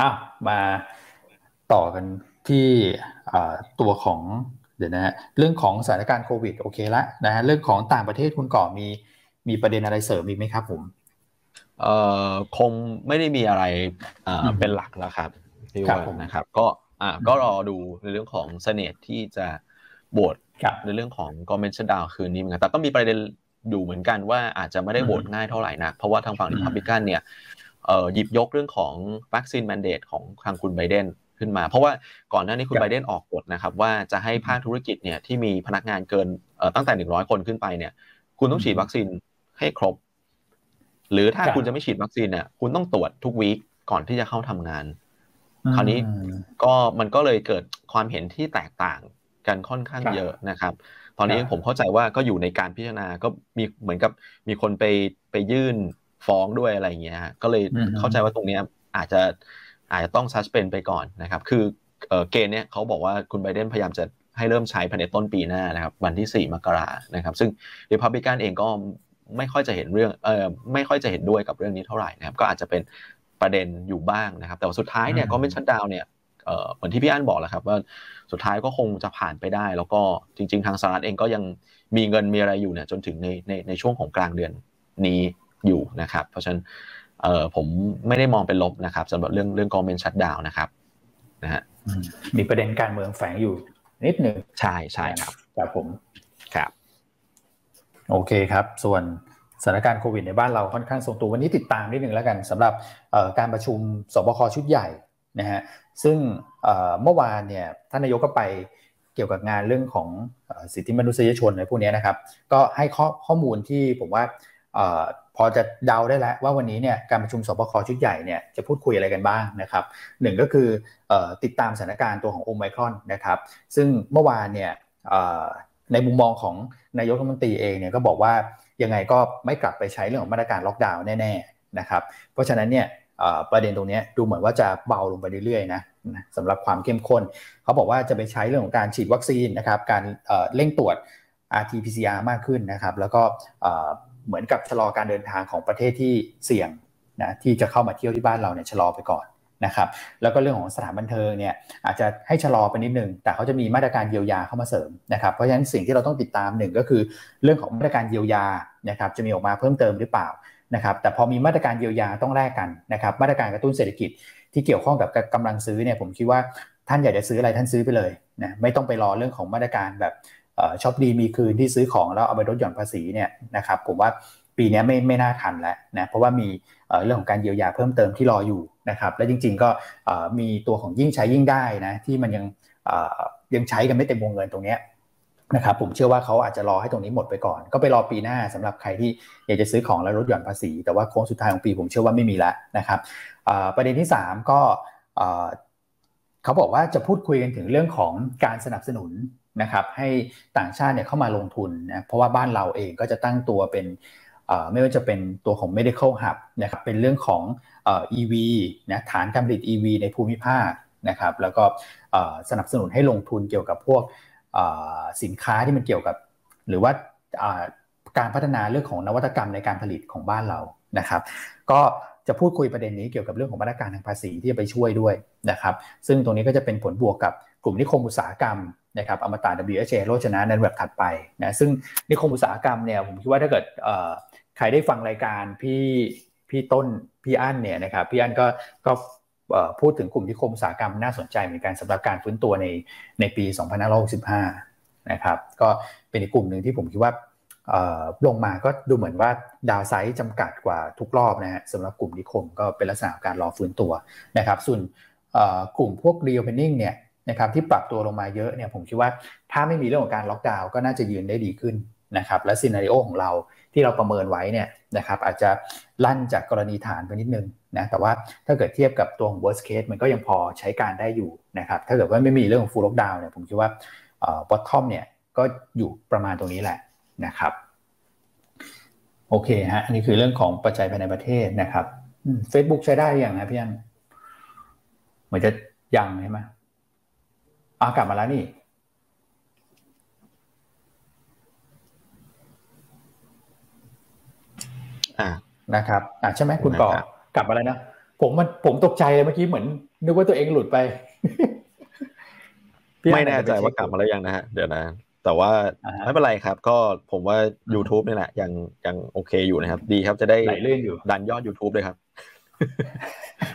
อ้าวมาต่อกันที่ตัวของเดี๋ยวนะฮะเรื่องของสถานการณ์โควิดโอเคละนะฮะเรื่องของต่างประเทศคุณก่อมี มีประเด็นอะไรเสริมอีกไหมครับผมเอ่อคงไม่ได้มีอะไรอ่าเป็นหลักแล้วครับที่ว่านะครับ ก็อ่าก็รอดูในเรื่องของ Senate ที่จะโหวตในเรื่องของ government shutdown คืนนี้เหมือนกันแต่ก็มีประเด็นดูเหมือนกันว่าอาจจะไม่ได้โหวตง่ายเท่าไหร่นะเพราะว่าทางฝั่งรีพับลิกันเนี่ยเอ่อหยิบยกเรื่องของ vaccine mandate ของทางคุณไบเดนขึ้นมา เพราะว่าก่อนหน้านี้คุณไบเดนออกกฎนะครับ ว่าจะให้ภาคธุรกิจเนี่ยที่มีพนักงานเกินตั้งแต่หนึ่งร้อยคนขึ้นไปเนี่ย คุณต้องฉีดวัคซีน ให้ครบ หรือถ้าคุณจะไม่ฉีดวัคซีนเนี่ยคุณต้องตรวจทุกวีคก่อนที่จะเข้าทำงาน คราวนี้ก็มันก็เลยเกิดความเห็นที่แตกต่างกันค่อนข้างเยอะนะครับ ตอนนี้ผมเข้าใจว่าก็อยู่ในการพิจารณาก็มีเหมือนกับมีคนไปไปยื่นฟ้องด้วยอะไรเงี้ยก็เลยเข้าใจว่าตรงนี้อาจจะอาจจะต้องซัสเพนไปก่อนนะครับ คือเกณฑ์เนี้ยเขาบอกว่าคุณไบเดนพยายามจะให้เริ่มใช้ภายในต้นปีหน้านะครับ วันที่ 4 มกรานะครับ ซึ่งริพับลิกันเองก็ ไม่ค่อยจะเห็นเรื่องเออไม่ค่อยจะเห็นด้วยกับเรื่องนี้เท่าไหร่นะครับก็อาจจะเป็นประเด็นอยู่บ้างนะครับ แต่ว่าสุดท้ายเนี่ยก็ไม่ชัดดาวเนี่ยเหมือนที่พี่อั้นบอกแหละครับว่าสุดท้ายก็คงจะผ่านไปได้ แล้วก็จริง ๆ ทางสหรัฐเองก็ยังมีเงินมีอะไรอยู่เนี่ยจนถึงในในในช่วงของกลางเดือนนี้อยู่นะครับ เพราะฉะนั้นเออผมไม่ได้มองเป็นลบนะครับสำหรับเรื่องเรื่องกองเมนชัดดาวนะครับนะฮะมีประเด็นการเมืองแฝงอยู่นิดหนึ่งใช่ใช่ครับครับผมครับ โอเคครับ ส่วนสถานการณ์โควิดในบ้านเราค่อนข้างทรงตัววันนี้ติดตามนิดหนึ่งแล้วกันสำหรับการประชุมสบคชุดใหญ่นะฮะซึ่งเมื่อวานเนี่ยท่านนายกก็ไปเกี่ยวกับงานเรื่องของสิทธิมนุษยชนในพวกนี้นะครับ ก็ให้ข้อข้อมูลที่ผมว่าพอจะเดาได้แล้วว่าวันนี้เนี่ยการประชุมสบคชุดใหญ่เนี่ยจะพูดคุยอะไรกันบ้างนะครับหนึ่งก็คือติดตามสถานการณ์ตัวของโอไมครอนนะครับ ซึ่งเมื่อวานเนี่ยในมุมมองของ นายกรัฐมนตรีเองเนี่ยก็บอกว่ายังไงก็ไม่กลับไปใช้เรื่องของมาตรการล็อกดาวน์แน่ๆนะครับเพราะฉะนั้นเนี่ยประเด็นตรงนี้ดูเหมือนว่าจะเบาลงไปเรื่อยๆนะสำหรับความเข้มข้น เขาบอกว่าจะไปใช้เรื่องของการฉีดวัคซีนนะครับการเร่งตรวจ RT-PCR มากขึ้นนะครับแล้วก็เหมือนกับชะลอการเดินทางของประเทศที่เสี่ยงนะที่จะเข้ามาเที่ยวที่บ้านเราเนี่ยชะลอไปก่อน นะครับแล้วก็เรื่องของสถานบันเทิงเนี่ยอาจจะให้ชะลอไปนิดนึง แต่เขาจะมีมาตรการเยียวยาเข้ามาเสริมนะครับเพราะฉะนั้นสิ่งที่เราต้องติดตามหนึ่งก็คือเรื่องของมาตรการเยียวยานะครับจะมีออกมาเพิ่มเติมหรือเปล่านะครับแต่พอมีมาตรการเยียวยาต้องแลกกันนะครับมาตรการกระตุ้นเศรษฐกิจที่เกี่ยวข้องกับกำลังซื้อเนี่ยผมคิดว่าท่านอยากจะซื้ออะไรท่านซื้อไปเลยนะไม่ต้องไปรอเรื่องของมาตรการแบบช็อปดีมีคืนที่ซื้อของแล้วเอาไปลดหย่อนภาษีเนี่ยนะครับผมว่า ปีนี้ไม่ไม่น่าทันแล้วนะเพราะว่ามีเรื่องของการเยียวยาเพิ่มเติมที่รออยู่นะครับและจริง ๆ ก็มีตัวของยิ่งใช้ยิ่งได้นะที่มันยังยังใช้กันไม่เต็มวงเงินตรงนี้นะครับผมเชื่อว่าเขาอาจจะรอให้ตรงนี้หมดไปก่อน ก็ไปรอปีหน้าสำหรับใครที่อยากจะซื้อของแล้วลดหย่อนภาษี แต่ว่าโค้งสุดท้ายของปีผมเชื่อว่าไม่มีแล้วนะครับประเด็นที่ 3 ก็เขาบอกว่าจะพูดคุยกันถึงเรื่องของการสนับสนุนนะครับให้ต่างชาติเนี่ยเข้ามาลงทุนนะเพราะว่าบ้านเราเองก็จะตั้งตัวเป็น ไม่ว่าจะเป็นตัวของ medical hub นะครับเป็นเรื่องของ EV นะฐานการผลิต EV ในภูมิภาคนะครับแล้วก็สนับสนุนให้ลงทุนเกี่ยวกับพวกสินค้าที่มันเกี่ยวกับ หรือว่าการพัฒนาเรื่องของนวัตกรรมในการผลิตของบ้านเรานะครับ ก็จะพูดคุยประเด็นนี้เกี่ยวกับเรื่องของมาตรการทางภาษีที่จะไปช่วยด้วยนะครับซึ่งตรงนี้ก็จะเป็นผลบวกกับกลุ่มนิคมอุตสาหกรรมนะครับอมตะ WHA โรจนะในแบบถัดไปนะซึ่งนิคมอุตสาหกรรมเนี่ยผมคิดว่าถ้าเกิด ใครได้ฟังรายการพี่พี่ต้นพี่อั้นเนี่ยนะครับพี่อั้นก็ก็พูดถึงกลุ่มนิคมอุตสาหกรรมน่าสนใจเหมือนกันสำหรับการฟื้นตัวในในปี 2565 นะครับ ก็เป็นอีกกลุ่มหนึ่งที่ผมคิดว่าลงมาก็ดูเหมือนว่าดาวไซด์จำกัดกว่าทุกรอบนะฮะสำหรับกลุ่มนิคมก็เป็นลักษณะการรอฟื้นตัวนะครับ ส่วนกลุ่มพวก reopening เนี่ยนะครับที่ปรับตัวลงมาเยอะเนี่ยผมคิดว่าถ้าไม่มีเรื่องของการล็อกดาวน์ก็น่าจะยืนได้ดีขึ้นนะครับและซีนารีโอของเรา ที่เราประเมินไว้เนี่ยนะครับอาจจะลั่นจากกรณีฐานไปนิดนึงนะแต่ว่าถ้าเกิดเทียบกับตัวของ worst case มันก็ยังพอใช้การได้อยู่นะครับถ้าเกิดว่าไม่มีเรื่องของ full lockdown เนี่ยผมคิดว่า bottom เนี่ยก็อยู่ประมาณตรงนี้แหละนะครับโอเคฮะอันนี้คือเรื่องของปัจจัยภายในประเทศนะครับเฟซบุ๊กใช้ได้อย่างนะพี่อันเหมือนจะยังใช่ไหมอากลับมาแล้วนี่อ่า นะครับอ่าใช่ไหมคุณก่อกลับมาแล้วนะผมมันผมตกใจเลยเมื่อกี้เหมือนนึกว่าตัวเองหลุดไป ไม่แน่ใจว่ากลับมาแล้วยังนะฮะเดี๋ยวนะ แต่ว่าไม่เป็นไรครับ ก็ผมว่า YouTube นี่แหละยังยังโอเคอยู่นะครับ ดีครับจะได้เลื่อนอยู่ดันยอด YouTube เลยครับ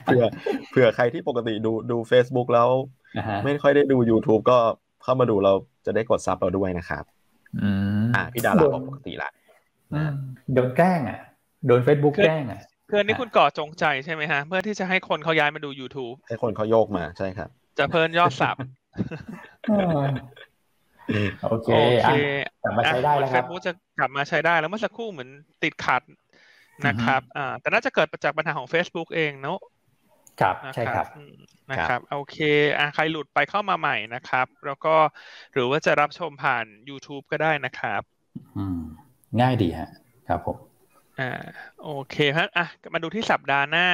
เผื่อเผื่อใครที่ปกติดูดู Facebook แล้วไม่ค่อยได้ดู YouTube ก็เข้ามาดูเราจะได้กดซับเราด้วยนะครับอ่าพี่ดาราบอกปกติละโดนแกล้งอะ โดน Facebook แกล้งอะคืออันนี้คุณก่อจงใจใช่ไหมฮะ เพื่อที่จะให้คนเขาย้ายมาดู YouTube ให้คนเขาโยกมาใช่ครับ จะเพิ่มยอดสับโอเคกลับมาใช้ได้แล้วครับเฟซบุ๊กจะกลับมาใช้ได้แล้วเมื่อสักครู่เหมือนติดขัดนะครับอ่าแต่น่าจะเกิดจากปัญหาของ Facebook เองเนาะครับใช่ครับนะครับโอเคอะใครหลุดไปเข้ามาใหม่นะครับ แล้วก็หรือว่าจะรับชมผ่าน YouTube ก็ได้นะครับ อืม ง่ายดีฮะ ครับผม อ่าโอเคครับอะมาดูที่สัปดาห์หน้า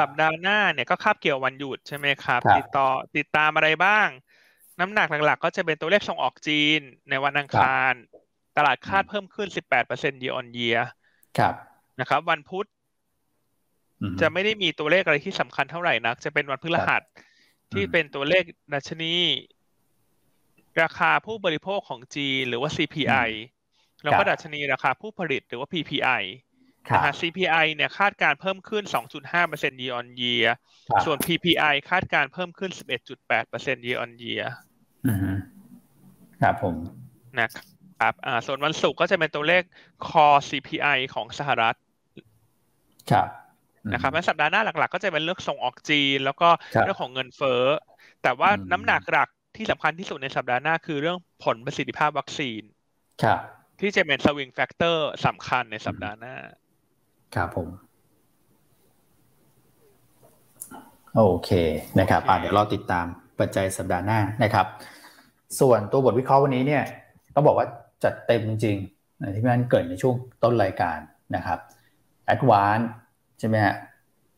สัปดาห์หน้าเนี่ยก็คาบเกี่ยววันหยุดใช่ไหมครับ ติดต่อติดตามอะไรบ้าง น้ำหนักหลักๆ ก็จะเป็นตัวเลขส่งออกจีนในวันอังคาร ตลาดคาดเพิ่มขึ้น 18% year on year ครับนะครับ วันพุธจะไม่ได้มีตัวเลขอะไรที่สำคัญเท่าไหร่นัก จะเป็นวันพฤหัสที่เป็นตัวเลขดัชนี ราคาผู้บริโภคของจีนหรือว่า CPI แล้วก็ดัชนีราคาผู้ผลิตหรือว่า PPI นะฮะ CPI เนี่ยคาดการเพิ่มขึ้น 2.5% year on year ส่วน PPI คาดการเพิ่มขึ้น 11.8% year on year ครับผมนะครับอ่าส่วนวันศุกร์ก็จะเป็นตัวเลข core CPI ของสหรัฐ ครับนะครับและสัปดาห์หน้าหลัก ๆ ก็จะเป็นเรื่องส่งออกจีน แล้วก็เรื่องของเงินเฟ้อ แต่ว่าน้ำหนักหลักที่สำคัญที่สุดในสัปดาห์หน้าคือเรื่องผลประสิทธิภาพวัคซีน ครับ ที่จะเป็นสวิงแฟกเตอร์สำคัญในสัปดาห์หน้า ครับผม โอเคนะครับเดี๋ยวเราติดตามปัจจัยสัปดาห์หน้านะครับ ส่วนตัวบทวิเคราะห์วันนี้เนี่ย ต้องบอกว่าจัดเต็มจริงๆที่พี่อันเกิ่นในช่วงต้นรายการนะครับ ADVANC ใช่ไหมฮะ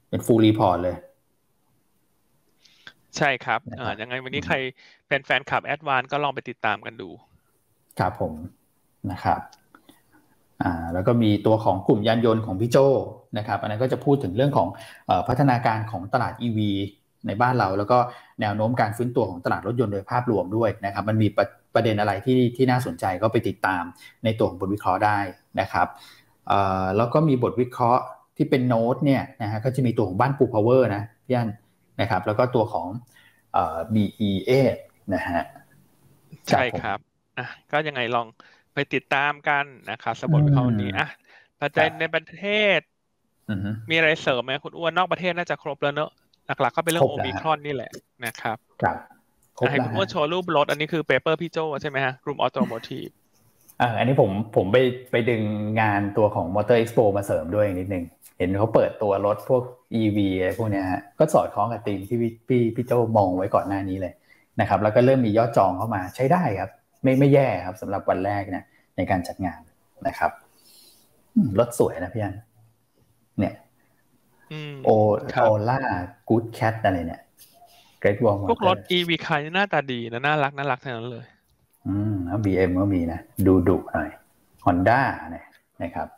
เป็น full report เลย ใช่ครับอ่ายังไงวันนี้ใครเป็นแฟนคลับ ADVANC ก็ลองไปติดตามกันดู ครับผม นะครับอ่าแล้วก็มีตัวของกลุ่มยานยนต์ของพี่โจนะครับ อันนั้นก็จะพูดถึงเรื่องของพัฒนาการของตลาด EV ในบ้านเรา แล้วก็แนวโน้มการฟื้นตัวของตลาดรถยนต์โดยภาพรวมด้วยนะครับ มันมีประประเด็นอะไรที่ที่น่าสนใจก็ไปติดตามในตัวของบทวิเคราะห์ได้นะครับแล้วก็มีบทวิเคราะห์ที่เป็นโน้ตเนี่ยนะฮะก็จะมีตัวของบ้านปูพาวเวอร์นะพี่อันนะครับแล้วก็ตัวของ BEA นะฮะใช่ครับอะก็ยังไงลอง ไปติดตามกันนะครับสมุดเขานี้อะปัจจัยในประเทศมีอะไรเสริมไหมคุณอ้วนนอกประเทศน่าจะครบแล้วเนอะหลักๆก็เป็นเรื่องโอมิครอนนี่แหละนะครับครับครบให้แล้วคุณอ้วนโชว์รูปรถอันนี้คือ paper พี่โจใช่ไหมฮะกลุ่ม automotiveอ่าอันนี้ผมผมไปไปดึงงานตัวของ Motor Expo มาเสริมด้วยนิดนึง เห็นเขาเปิดตัวรถพวก EV อะไรพวกเนี้ยฮะก็สอดคล้องกับธีมที่พี่พี่พี่โจมองไว้ก่อนหน้านี้เลยนะครับแล้วก็เริ่มมียอดจองเข้ามาใช้ได้ครับ ไม่ไม่แย่ครับสำหรับวันแรกเนี่ย ในการจัดงานนะครับอืมรถสวยนะพี่อันเนี่ยอืมโอครับโอล่ากู๊ดแคทอะไรเนี่ยเกรดวอลพวกรถ EV คันนี่หน้าตาดีนะน่ารักน่ารักทั้งนั้นเลย อืมแล้วบีเอ็มก็มีนะ ดูดุหน่อยฮอนด้าเนี่ยนะครับ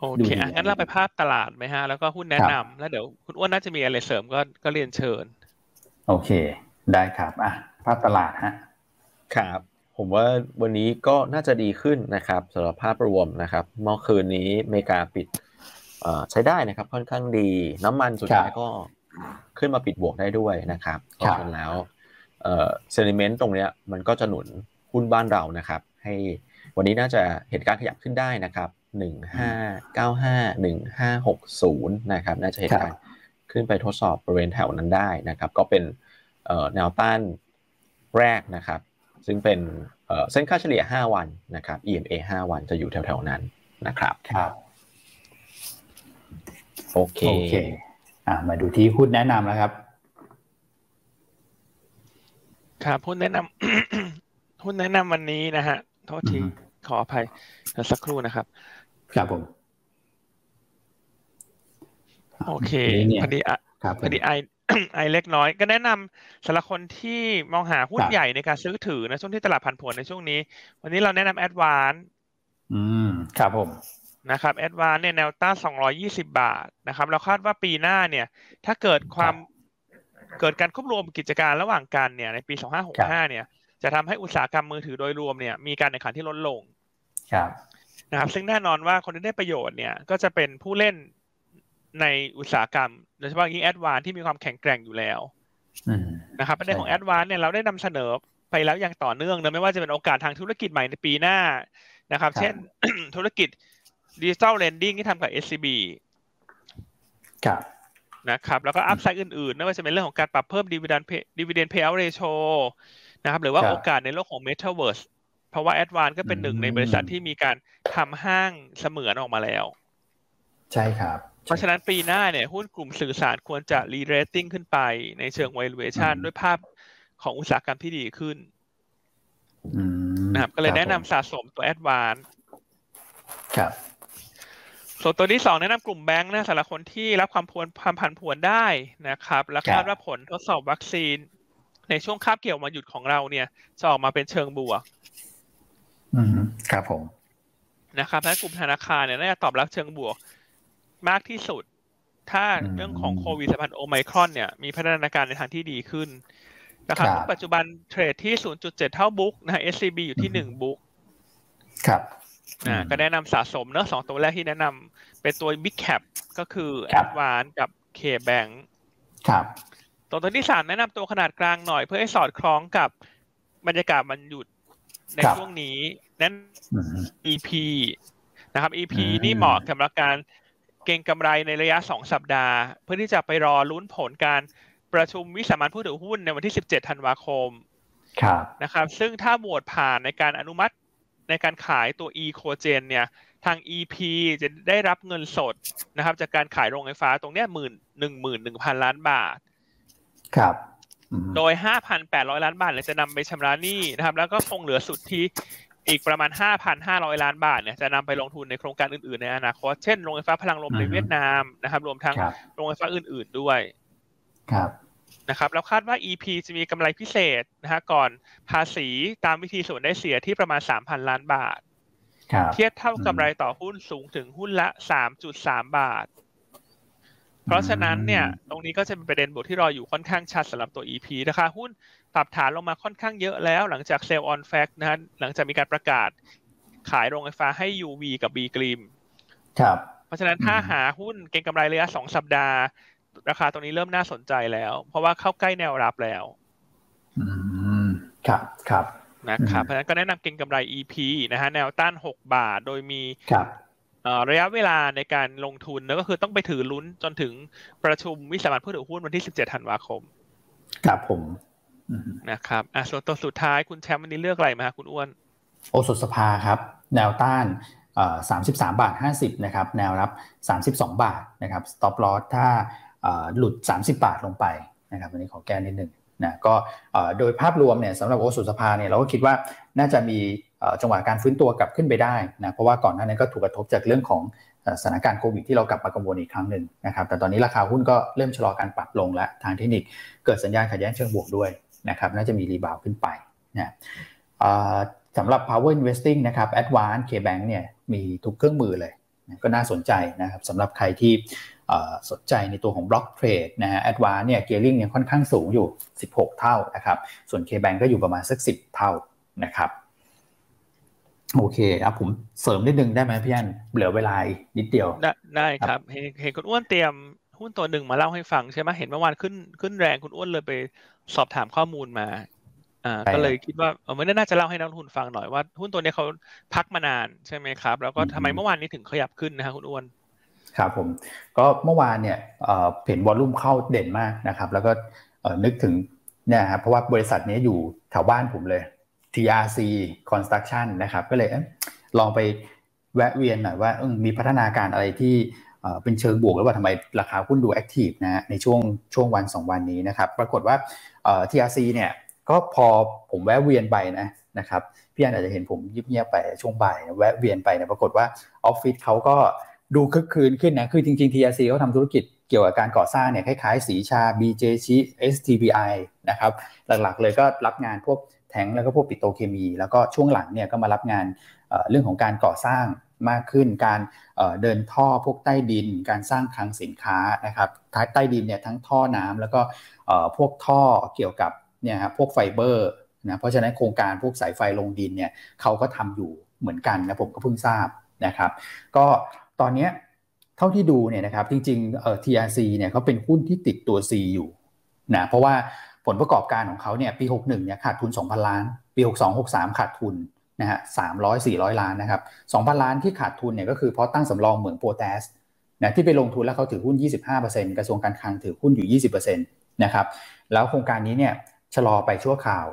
โอดูเคดีอะงั้นเราไปภาพตลาดไหมฮะ แล้วก็หุ้นแนะนำแล้วเดี๋ยวคุณอ้วนน่าจะมีอะไรเสริมก็ก็เรียนเชิญ โอเค ได้ครับ อะ ภาพตลาดฮะ ครับ ผมว่าวันนี้ก็น่าจะดีขึ้นนะครับสำหรับภาพรวมนะครับ เมื่อคืนนี้อเมริกาปิดเอ่อใช้ได้นะครับ ค่อนข้างดี น้ำมันสุดท้ายก็ขึ้นมาปิดบวกได้ด้วยนะครับเพราะฉะนั้นแล้วเอ่อเซนิเมนต์ตรงเนี้ยมันก็จะหนุนหุ้นบ้านเรานะครับ ให้วันนี้น่าจะเห็นการขยับขึ้นได้นะครับหนึ่งห้าเก้าห้าหนึ่งห้าหกศูนย์นะครับ น่าจะเห็นการขึ้นไปทดสอบบริเวณแถวนั้นได้นะครับ ก็เป็นเอ่อแนวต้านแรกนะครับ ซึ่งเป็นเอ่อเส้นค่าเฉลี่ย 5 วันนะครับ EMA 5 วันจะอยู่แถวๆนั้นนะครับครับโอเคโอเคอะมาดูที่หุ้นแนะนำแล้วครับ ครับหุ้นแนะนำหุ้นแนะนำวันนี้นะฮะโทษทีอือฮึขออภัยเดี๋ยวสักครู่นะครับ ครับผม โอเคนี่เนี่ยพอดีอะครับพอดีไอ ไอเล็กน้อย ก็แนะนำสำหรับคนที่มองหาหุ้นครับใหญ่ในการซื้อถือในช่วงที่ตลาดผันผวนในช่วงนี้ วันนี้เราแนะนำแอดวานอืมครับผมนะครับแอดวานเนี่ยแนวต้าน220 บาทนะครับ เราคาดว่าปีหน้าเนี่ย ถ้าเกิดความเกิดการควบรวมกิจการระหว่างกันเนี่ยในปี 2565 เนี่ย จะทำให้อุตสาหกรรมมือถือโดยรวมเนี่ยมีการแข่งขันที่ลดลง ครับนะครับซึ่งแน่นอนว่าคนที่ได้ประโยชน์เนี่ย ก็จะเป็นผู้เล่น ในอุตสาหกรรมโดยเฉพาะยิ่งแอดวานที่มีความแข็งแกร่งอยู่แล้วอืมนะครับประเด็นของใช่แอครับดวานเนี่ยเราได้นำเสนอไปแล้วอย่างต่อเนื่องนะไม่ว่าจะเป็นโอกาสทางธุรกิจใหม่ในปีหน้านะครับครับเช่นธุรกิจดิจิ t a ลเลนดิ้งที่ทำกับ SCB ครับนะครับแล้วก็อัพไซด์อื่นๆไม่ว่าจะเป็นเรื่องของการปรับเพิ่ม dividend pay dividend payout ratio นะครับหรือว่าครับโอกาสในโลกของ Metaverse เพราะว่า a d v a n c e ก็เป็นหนึ่งในบริษัทที่มีการทำห้างเสมือนออกมาแล้ว ใช่ครับ เพราะฉะนั้นปีหน้าเนี่ยหุ้นกลุ่มสื่อสารควรจะ re-rating ขึ้นไปในเชิง valuation อืมด้วยภาพของอุตสาหกรรมที่ดีขึ้นอืมนะครับ ก็เลยแนะนำผมสะสมตัว a d v a n c e ครับส่วนตัวที่สองแนะนำกลุ่มแบงค์นะสำหรับคนที่รับความพวนความผันผวนได้นะครับและคาดว่าผลทดสอบวัคซีน ในช่วงคาบเกี่ยวมาหยุดของเราเนี่ยจะออกมาเป็นเชิงบวกอืมครับผมนะครับและกลุ่มธนาคารเนี่ยน่าจะตอบรับเชิงบวก มากที่สุด ถ้าอืมเรื่องของโควิดสายพันธุ์โอไมครอนเนี่ยมีพัฒนาการในทางที่ดีขึ้นนะครับครับปัจจุบันเทรดที่ 0.7 เท่าบุ๊กนะฮะ SCB อยู่ที่ 1 บุ๊กครับอ่าก็แนะนำสะสมเนอะสองตัวแรกที่แนะนำเป็นตัว Big Cap ก็คือครับ Advance กับ K-Bank ครับ ตัวตัวที่สามแนะนำตัวขนาดกลางหน่อยเพื่อให้สอดคล้องกับบรรยากาศมันหยุดในครับช่วงนี้นั้นอืม EP นะครับ EP อืมนี่เหมาะสำหรับการเก็งกำไรในระยะ 2 สัปดาห์ เพื่อที่จะไปรอลุ้นผลการประชุมวิสามันผู้ถือหุ้นในวันที่ 17 ธันวาคมครับนะครับ ซึ่งถ้าโหวตผ่านในการอนุมัติในการขายตัว e c o g e n เนี่ย ทาง EP จะได้รับเงินสดนะครับ จากการขายโรงไฟฟ้าตรงเนี้ยหมื่นหนึ่งหมื่นหนึ่งพันล้านบาท ครับอืมโดย 5,800 ล้านบาทเนี่ยจะนำไปชำระหนี้นะครับ แล้วก็คงเหลือสุดที่ อีกประมาณ 5,500 ล้านบาทเนี่ยจะนำไปลงทุนในโครงการอื่นๆ ในอนาคต เช่นโรงไฟฟ้าพลังลมในเวียดนามนะครับ รวมทั้งครับโรงไฟฟ้าอื่น ๆด้วย ครับนะครับแล้วคาดว่า EP จะมีกำไรพิเศษนะฮะก่อนภาษีตามวิธีส่วนได้เสียที่ประมาณ 3,000 ล้านบาทครับเทียบเท่ากำไรต่อหุ้นสูงถึงหุ้นละ 3.3 บาท เพราะฉะนั้นเนี่ยตรงนี้ก็จะเป็นประเด็นบวกที่รออยู่ค่อนข้างชัดสำหรับตัว EP ราคาหุ้นปรับฐานลงมาค่อนข้างเยอะแล้ว หลังจากเซลล์ออนแฟกนะฮะหลังจากมีการประกาศขายโรงไฟฟ้าให้ UV กับ B กรีมครับ เพราะฉะนั้นถ้าอืมหาหุ้นเก็งกำไรระยะ2สัปดาห์ ราคาตรงนี้เริ่มน่าสนใจแล้ว เพราะว่าเข้าใกล้แนวรับแล้ว อืมครับครับนะครับอืมเพราะฉะนั้นก็แนะนำเก็งกำไร EP นะฮะแนวต้าน 6 บาท โดยมีค รับเอ่อระยะเวลาในการลงทุนแล้วก็คือต้องไปถือลุ้นจนถึงประชุมวิสามันผู้ถือหุ้นวันที่ 17 ธันวาคมครับผมอนะครับอะส่วนตัวสุดท้ายคุณแชมป์วันนี้เลือกอะไรมาคุณอ้วน โอสถสภาครับ แนวต้านสามสิบสามบาทห้าสิบนะครับ แนวรับสามสิบสองบาทนะครับสต็อปลอสถ้าหลุดสามสิบาทลงไปนะครับวันนี้ขอแก้นิดนึงนะก็โดยภาพรวมเนี่ยสำหรับโอสุสภาเนี่ยเราก็คิดว่าน่าจะมี จังหวะการฟื้นตัวกลับขึ้นไปได้นะเพราะว่าก่อนหน้านี้ก็ถูกกระทบจากเรื่องของสถานการณ์โควิดที่เรากลับมากังวลอีกครั้งหนึ่งนะครับแต่ตอนนี้ราคาหุ้นก็เริ่มชะลอการปรับลงและทางเทคนิคเกิดสัญญาณขัดแย้งเชิงบวกด้วยนะครับน่าจะมีรีบาวขึ้นไปนะสำหรับ power investing นะครับ advance KBank เนี่ยมีทุกเครื่องมือเลยก็น่าสนใจนะครับสำหรับใครที่สนใจในตัวของ block trade นะฮะ advance เนี่ย gearing เนี่ยค่อนข้างสูงอยู่ 16 เท่านะครับส่วน KBank ก็อยู่ประมาณสัก 10 เท่านะครับ โอเคครับผมเสริมนิดนึงได้ไหมพี่อันเหลือเวลานิดเดียว ได้ได้ครับเห็นคุณอ้วนเตรียมหุ้นตัวหนึ่งมาเล่าให้ฟังใช่ไหมเห็นเมื่อวานขึ้นขึ้นแรงคุณอ้วนเลยไปสอบถามข้อมูลมาอ่าก็เลยคิดว่าเออไม่น่าจะเล่าให้นักลงทุนฟังหน่อยว่าหุ้นตัวนี้เขาพักมานานใช่ไหมครับ แล้วก็ทำไมเมื่อวานนี้ถึงขยับขึ้นนะครคุณอ้วนครับผมก็เมื่อวานเนี่ยเห็นวอลลุ่มเข้าเด่นมากนะครับ แล้วก็นึกถึงเนี่ยครับเพราะว่าบริษัทนี้อยู่แถวบ้านผมเลย TRC Construction นะครับ ก็เลยลองไปแวะเวียนหน่อยว่ามีพัฒนาการอะไรที่เป็นเชิงบวกแล้วว่าทำไมราคาหุ้นดูแอคทีฟนะในช่วงช่วงวัน 2 วันนี้นะครับ ปรากฏว่า TRC เนี่ยก็พอผมแวะเวียนไปนะนะครับพี่อันอาจจะเห็นผมยิบเงียบไปช่วงบ่ายแวะเวียนไปเนี่ยปรากฏว่าออฟฟิศเขาก็ดูคึกคืนขึ้นนะ คือจริงๆ TRC เขาทำธุรกิจเกี่ยวกับการก่อสร้างเนี่ยคล้ายๆ สีชา BJ ชิ STBI นะครับ หลักๆเลยก็รับงานพวก แทงแล้วก็พวกปิโตเคมี แล้วก็ช่วงหลังเนี่ยก็มารับงานเรื่องของการก่อสร้างมากขึ้น การเดินท่อพวกใต้ดิน การสร้างคลังสินค้านะครับใต้ดินเนี่ยทั้งท่อน้ำแล้วก็พวกท่อเกี่ยวกับเนี่ยครับพวกไฟเบอร์นะเพราะฉะนั้นโครงการพวกสายไฟลงดินเนี่ยเขาก็ทำอยู่เหมือนกันนะผมก็เพิ่งทราบนะครับ ก็ตอนนี้เท่าที่ดูเนี่ยนะครับจริงๆเอ่อ TRC เนี่ยเขาเป็นหุ้นที่ติดตัว C อยู่นะเพราะว่า ผลประกอบการของเขาเนี่ยปี 61เนี่ยขาดทุน 2,000 ล้าน ปี 62 63 ขาดทุนนะฮะ300 400ล้านนะครับ2,000ล้านที่ขาดทุนเนี่ยก็คือเพราะตั้งสำรองเหมืองโปรแทสนะที่ไปลงทุนแล้วเขาถือหุ้น 25%กระทรวงการคลังถือหุ้นอยู่ 20%นะครับแล้วโครงการนี้เนี่ยชะลอไปชั่วคราว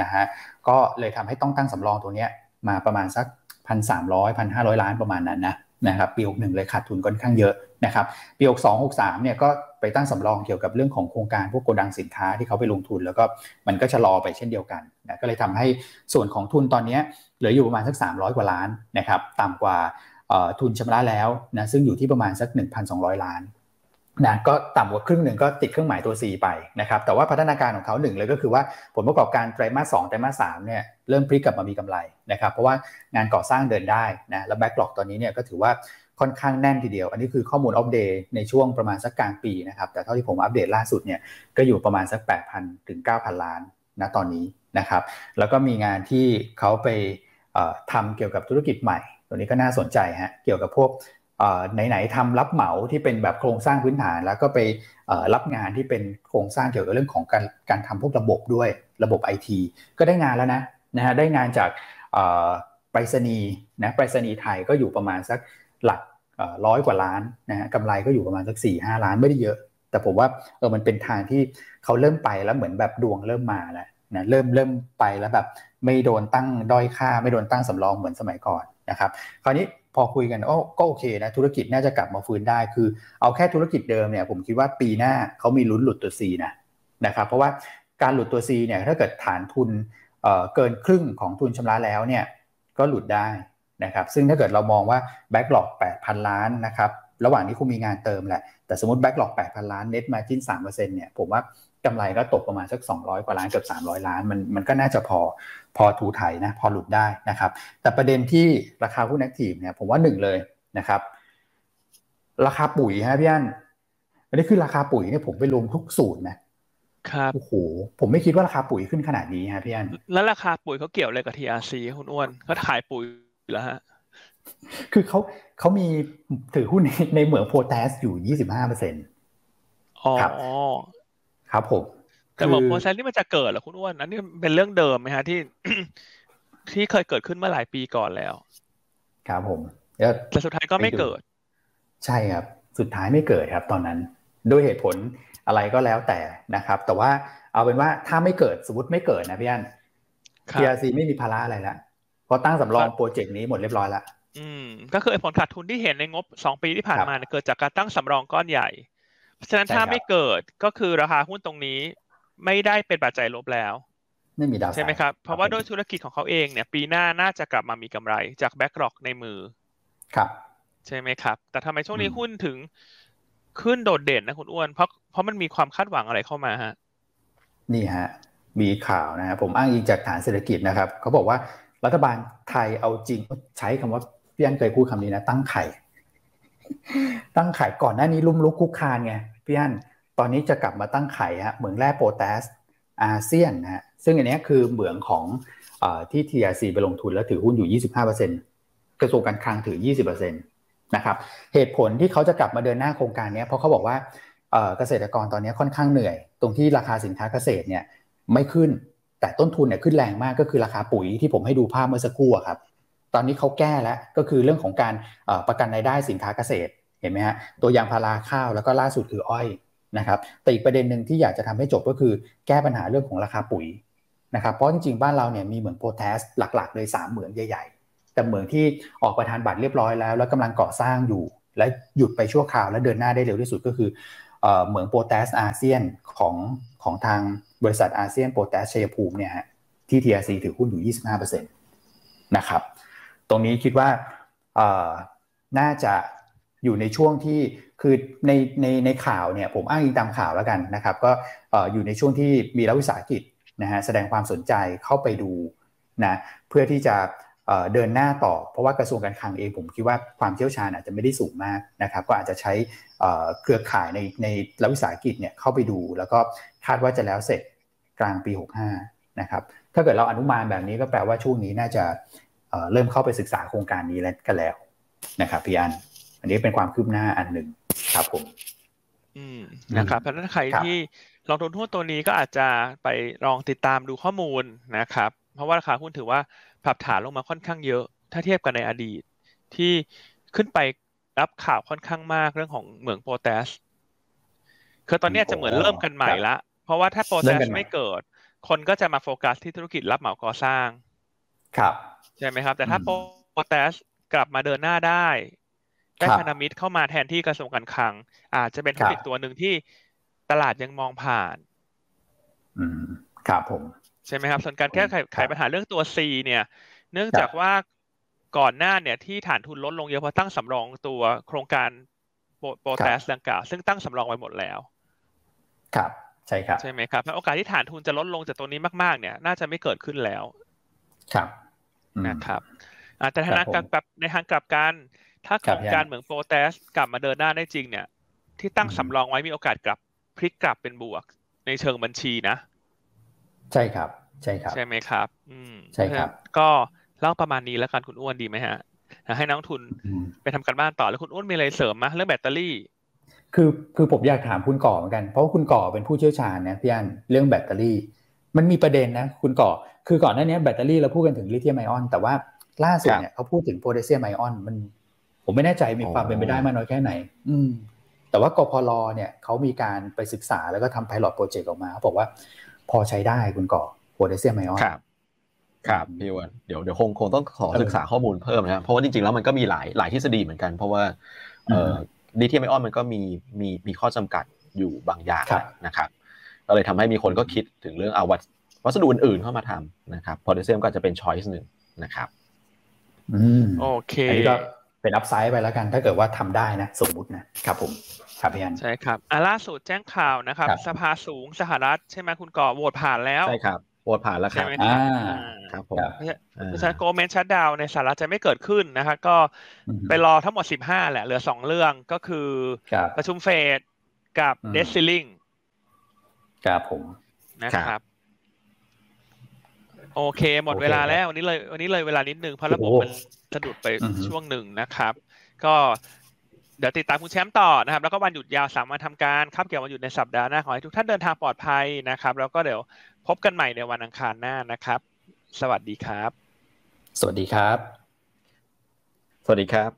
นะฮะก็เลยทำให้ต้องตั้งสำรองตัวเนี้ยมาประมาณสักพันสามร้อยพันห้าร้อยล้านประมาณนั้นนะนะครับปีหกหนึ่งเลยขาดทุนค่อนข้างเยอะนะครับปีหกสองหกสามเนี่ยก็ ไปตั้งสำรองเกี่ยวกับเรื่องของโครงการพวกโกดังสินค้าที่เขาไปลงทุน แล้วก็มันก็ชะลอไปเช่นเดียวกันนะก็เลยทำให้ส่วนของทุนตอนนี้เหลืออยู่ประมาณสัก 300 กว่าล้านนะครับต่ำกว่าทุนชำระแล้วนะซึ่งอยู่ที่ประมาณสัก 1,200 ล้านนะก็ต่ำกว่าครึ่งหนึ่งก็ติดเครื่องหมายตัว C ไปนะครับแต่ว่าพัฒนาการของเขาหนึ่งเลยก็คือว่าผลประกอบการไตรมาสสองไตรมาสสามเนี่ยเริ่มพลิกกลับมามีกำไรนะครับเพราะว่างานก่อสร้างเดินได้นะแล้วแบ็กหลอกตอนนี้เนี่ยก็ถือว่า ค่อนข้างแน่นทีเดียว อันนี้คือข้อมูลอัปเดตในช่วงประมาณสักกลางปีนะครับ แต่เท่าที่ผมอัปเดตล่าสุดเนี่ยก็อยู่ประมาณสัก 8,000 ถึง 9,000 ล้านนะตอนนี้นะครับ แล้วก็มีงานที่เขาไปทำเกี่ยวกับธุรกิจใหม่ ตัวนี้ก็น่าสนใจฮะ เกี่ยวกับพวกไหนๆทำรับเหมาที่เป็นแบบโครงสร้างพื้นฐาน แล้วก็ไปรับงานที่เป็นโครงสร้างเกี่ยวกับเรื่องของการการทำพวกระบบด้วยระบบไอทีก็ได้งานแล้วนะนะฮะได้งานจากไปรษณีย์นะไปรษณีย์ไทยก็อยู่ประมาณสัก หลักร้อยกว่าล้านนะฮะกำไรก็อยู่ประมาณสักสี่ห้าล้านไม่ได้เยอะ แต่ผมว่าเออมันเป็นทางที่เขาเริ่มไปแล้วเหมือนแบบดวงเริ่มมาแล้วนะเริ่มเริ่มไปแล้วแบบไม่โดนตั้งด้อยค่า ไม่โดนตั้งสำรองเหมือนสมัยก่อนนะครับคราวนี้พอคุยกันโอ้ก็โอเคนะธุรกิจน่าจะกลับมาฟื้นได้คือ เอาแค่ธุรกิจเดิมเนี่ยผมคิดว่าปีหน้าเขามีลุ้นหลุดตัว C นะนะครับเพราะว่าการหลุดตัว C เนี่ยถ้าเกิดฐานทุนเกินครึ่งของทุนชำระแล้วเนี่ยก็หลุดได้ นะครับซึ่งถ้าเกิดเรามองว่า backlog 8,000 ล้านนะครับระหว่างนี้คุณมีงานเติมแหละ แต่สมมติ backlog 8,000 ล้าน net margin 3%เนี่ยผมว่ากำไรก็ตกประมาณสัก 200 กว่าล้านเกือบ300 ล้าน มันมันก็น่าจะพอพอถูไถนะพอหลุดได้นะครับ แต่ประเด็นที่ราคาหุ้น active เนี่ยผมว่าหนึ่งเลยนะครับราคาปุ๋ยฮะพี่อันอันนี้คือราคาปุ๋ยเนี่ยผมไปรวมทุกสูตรนะครับโอ้โหผมไม่คิดว่าราคาปุ๋ยขึ้นขนาดนี้ฮะพี่อันแล้วราคาปุ๋ยเขาเกี่ยวอะไรกับ TRC คุณอ้วนเขาขายปุ๋ย แล้วฮะคือเขาเขามีถือหุ้นในเหมืองโพแทสอยู่ยี่สิบห้าเปอร์เซ็นต์อ๋อครับผมแต่บอกโปรเซสนี่มันจะเกิดเหรอคุณอ้วนอันนี้เป็นเรื่องเดิมไหมฮะที่ที่เคยเกิดขึ้นเมื่อหลายปีก่อนแล้ว ครับผมแต่สุดท้ายก็ไม่เกิด ใช่ครับ สุดท้ายไม่เกิดครับ ตอนนั้นด้วยเหตุผลอะไรก็แล้วแต่นะครับ แต่ว่าเอาเป็นว่าถ้าไม่เกิดสมมติไม่เกิดนะพี่อัน PRC ไม่มีภาระอะไรแล้ว เพราะตั้งสำรองโปรเจกต์นี้หมดเรียบร้อยแล้วอืมก็คือผลขาดทุนที่เห็นในงบสองปีที่ผ่านมาเกิดจากการตั้งสำรองก้อนใหญ่เพราะฉะนั้นถ้าไม่เกิดก็คือราคาหุ้นตรงนี้ไม่ได้เป็นปัจจัยลบแล้วไม่มีดาวใช่ไหมครับ เพราะว่าด้วยธุรกิจของเขาเองเนี่ย ปีหน้าน่าจะกลับมามีกำไรจากแบ็กหลอกในมือ ครับ ใช่ไหมครับ แต่ทำไมช่วงนี้หุ้นถึงขึ้นโดดเด่นนะคุณอ้วน เพราะเพราะมันมีความคาดหวังอะไรเข้ามาฮะ นี่ฮะ มีข่าวนะครับผมอ้างอิงจากฐานเศรษฐกิจนะครับ เขาบอกว่า รัฐบาลไทยเอาจริงใช้คำว่าพี่อันเคยพูดคำนี้นะ ตั้งไข่ ตั้งไข่ก่อนหน้านี้ลุ่มลุกคุกคานไงพี่อันตอนนี้จะกลับมาตั้งไข่ฮะเหมืองแร่โปแทสอาเซียนนะฮะซึ่งอันนี้คือเหมืองของอที่ TRC ไปลงทุนแล้วถือหุ้นอยู่ 25%กระทรวงการคลังถือ 20%นะครับเหตุผลที่เขาจะกลับมาเดินหน้าโครงการนี้เพราะเขาบอกว่าเกษตรกรตอนนี้ค่อนข้างเหนื่อย ตรงที่ราคาสินค้าเกษตรเนี่ยไม่ขึ้น แต่ต้นทุนเนี่ยขึ้นแรงมากก็คือราคาปุ๋ยที่ผมให้ดูภาพเมื่อสักครู่ครับตอนนี้เขาแก้แล้วก็คือเรื่องของการประกันรายได้สินค้าเกษตรเห็นไหมฮะตัวยางพาราข้าวแล้วก็ล่าสุดคืออ้อยนะครับแต่อีกประเด็นหนึ่งที่อยากจะทำให้จบก็คือแก้ปัญหาเรื่องของราคาปุ๋ยนะครับเพราะจริงๆบ้านเราเนี่ยมีเหมืองโพแทสหลักๆเลย3เหมืองใหญ่ ๆ แต่เหมืองที่ออกประธานบัตรเรียบร้อยแล้ว แล้วกำลังก่อสร้างอยู่ และหยุดไปชั่วคราวและเดินหน้าได้เร็วที่สุดก็คือเหมืองโพแทสอาเซียนของของทาง บริษัทอาเซียนโพแทสชัยภูมิเนี่ยฮะที่ TRC ถือหุ้นอยู่ 25%นะครับ ตรงนี้คิดว่าน่าจะอยู่ในช่วงที่คือในในในข่าวเนี่ยผมอ้างอิงตามข่าวแล้วกันนะครับ ก็อยู่ในช่วงที่มีรัฐวิสาหกิจนะฮะแสดงความสนใจเข้าไปดูนะเพื่อที่จะ เดินหน้าต่อ เพราะว่ากระทรวงการคลังเองผมคิดว่าความเชี่ยวชาญอาจจะไม่ได้สูงมากนะครับ ก็อาจจะใช้เครือข่ายในในรัฐวิสาหกิจเนี่ยเข้าไปดู แล้วก็คาดว่าจะแล้วเสร็จกลางปี 65 นะครับ ถ้าเกิดเราอนุมานแบบนี้ก็แปลว่าช่วงนี้น่าจะเริ่มเข้าไปศึกษาโครงการนี้แล้วกันแล้วนะครับพี่อัน อันนี้เป็นความคืบหน้าอันหนึ่งครับผมอืมนะครับเพราะนั้นใครที่ลองทุนหุ้นตัวนี้ก็อาจจะไปลองติดตามดูข้อมูลนะครับ เพราะว่าราคาหุ้นถือว่า ปรับฐานลงมาค่อนข้างเยอะ ถ้าเทียบกันในอดีต ที่ขึ้นไปรับข่าวค่อนข้างมากเรื่องของเหมืองโปรแทสคือตอนนี้จะเหมือนเริ่มกันใหม่ละ เพราะว่าถ้าโปรแทสไม่เกิด คนก็จะมาโฟกัสที่ธุรกิจรับเหมาก่อสร้าง ครับ ใช่ไหมครับ แต่ถ้าโปรแทสกลับมาเดินหน้าได้ได้พันธมิตรเข้ามาแทนที่กระทรวงการคลัง อาจจะเป็นธุรกิจตัวหนึ่งที่ตลาดยังมองผ่าน อืมครับผม ใช่ไหมครับส่วนการแก้ไขปัญหาเรื่องตัว C เนี่ย เนื่องจากว่าก่อนหน้าเนี่ยที่ฐานทุนลดลงเยอะเพราะตั้งสำรองตัวโครงการโปรแทสดังกล่าวซึ่งตั้งสำรองไว้หมดแล้ว ครับใช่ครับใช่ไหมครับแล้วโอกาสที่ฐานทุนจะลดลงจากตัวนี้มากๆ เนี่ย น่าจะไม่เกิดขึ้นแล้ว ครับนะครับแต่ทางกลับในทางกลับกันถ้าโครงการเหมืองโปรแทสกลับมาเดินหน้าได้จริงเนี่ย ที่ตั้งสำรองไว้มีโอกาสกลับพลิกกลับเป็นบวก ในเชิงบัญชีนะ ใช่ครับ ใช่ครับ ใช่ไหมครับ อืมใช่ครับ ก็เล่าประมาณนี้แล้วกันคุณอ้วนดีไหมฮะ ให้นักลงทุนไปทำการบ้านต่อแล้วคุณอ้วนมีอะไรเสริมมาเรื่องแบตเตอรี่ คือคือผมอยากถามคุณก่อเหมือนกัน เพราะว่าคุณก่อเป็นผู้เชี่ยวชาญนะพี่อันเรื่องแบตเตอรี่ มันมีประเด็นนะคุณก่อ คือก่อนหน้านี้แบตเตอรี่เราพูดกันถึงลิเธียมไอออน แต่ว่าล่าสุดเนี่ยเขาพูดถึงโพแทสเซียมไอออนมัน ผมไม่แน่ใจมีความเป็นไปได้มากน้อยแค่ไหน อืมแต่ว่ากพลเนี่ยเขามีการไปศึกษาแล้วก็ทำ pilot project ออกมาเขาบอกว่า พอใช้ได้คุณก่อโพแทสเซียมไอออนครับครับพี่วันเดี๋ยวเดี๋ยวคงคงต้องขอศึกษาข้อมูลเพิ่มนะครับเพราะว่าจริงๆแล้วมันก็มีหลายหลายทฤษฎีเหมือนกัน เพราะว่าเอ่อลิเธียมไอออนมันก็มีมีมีข้อจำกัดอยู่บางอย่างนะครับก็เลยทำให้มีคนก็คิดถึงเรื่องเอาวัสดุอื่นๆเข้ามาทำนะครับโพแทสเซียมก็จะเป็น choice หนึ่งนะครับอืมโอเคอันนี้ก็เป็น upside ไปแล้วกัน ถ้าเกิดว่าทำได้นะ สมมุตินะครับผม ครับพี่อันใช่ครับอ่าล่าสุดแจ้งข่าวนะครับ สภาสูงสหรัฐใช่ไหมคุณก่อโหวตผ่านแล้วใช่ครับโหวตผ่านแล้วครับใช่ไหมครับผมเพราะฉะนั้นโกลเมนชัดดาวในสหรัฐจะไม่เกิดขึ้นนะครับก็ไปรอทั้งหมดสิบห้าแหละ เหลือสองเรื่องก็คือประชุมเฟดกับเดซซิลิงครับผมนะครับโอเค หมดเวลาแล้ววันนี้เลยวันนี้เลยเวลานิดนึงเพราะระบบมันสะดุดไปช่วงหนึ่งนะครับ ก็ เดี๋ยวติดตามคุณแชมป์ต่อนะครับ แล้วก็วันหยุดยาวสามวันทำการครับเกี่ยววันหยุดในสัปดาห์หน้า ขอให้ทุกท่านเดินทางปลอดภัยนะครับ แล้วก็เดี๋ยวพบกันใหม่ในวันอังคารหน้านะครับ สวัสดีครับ สวัสดีครับ สวัสดีครับ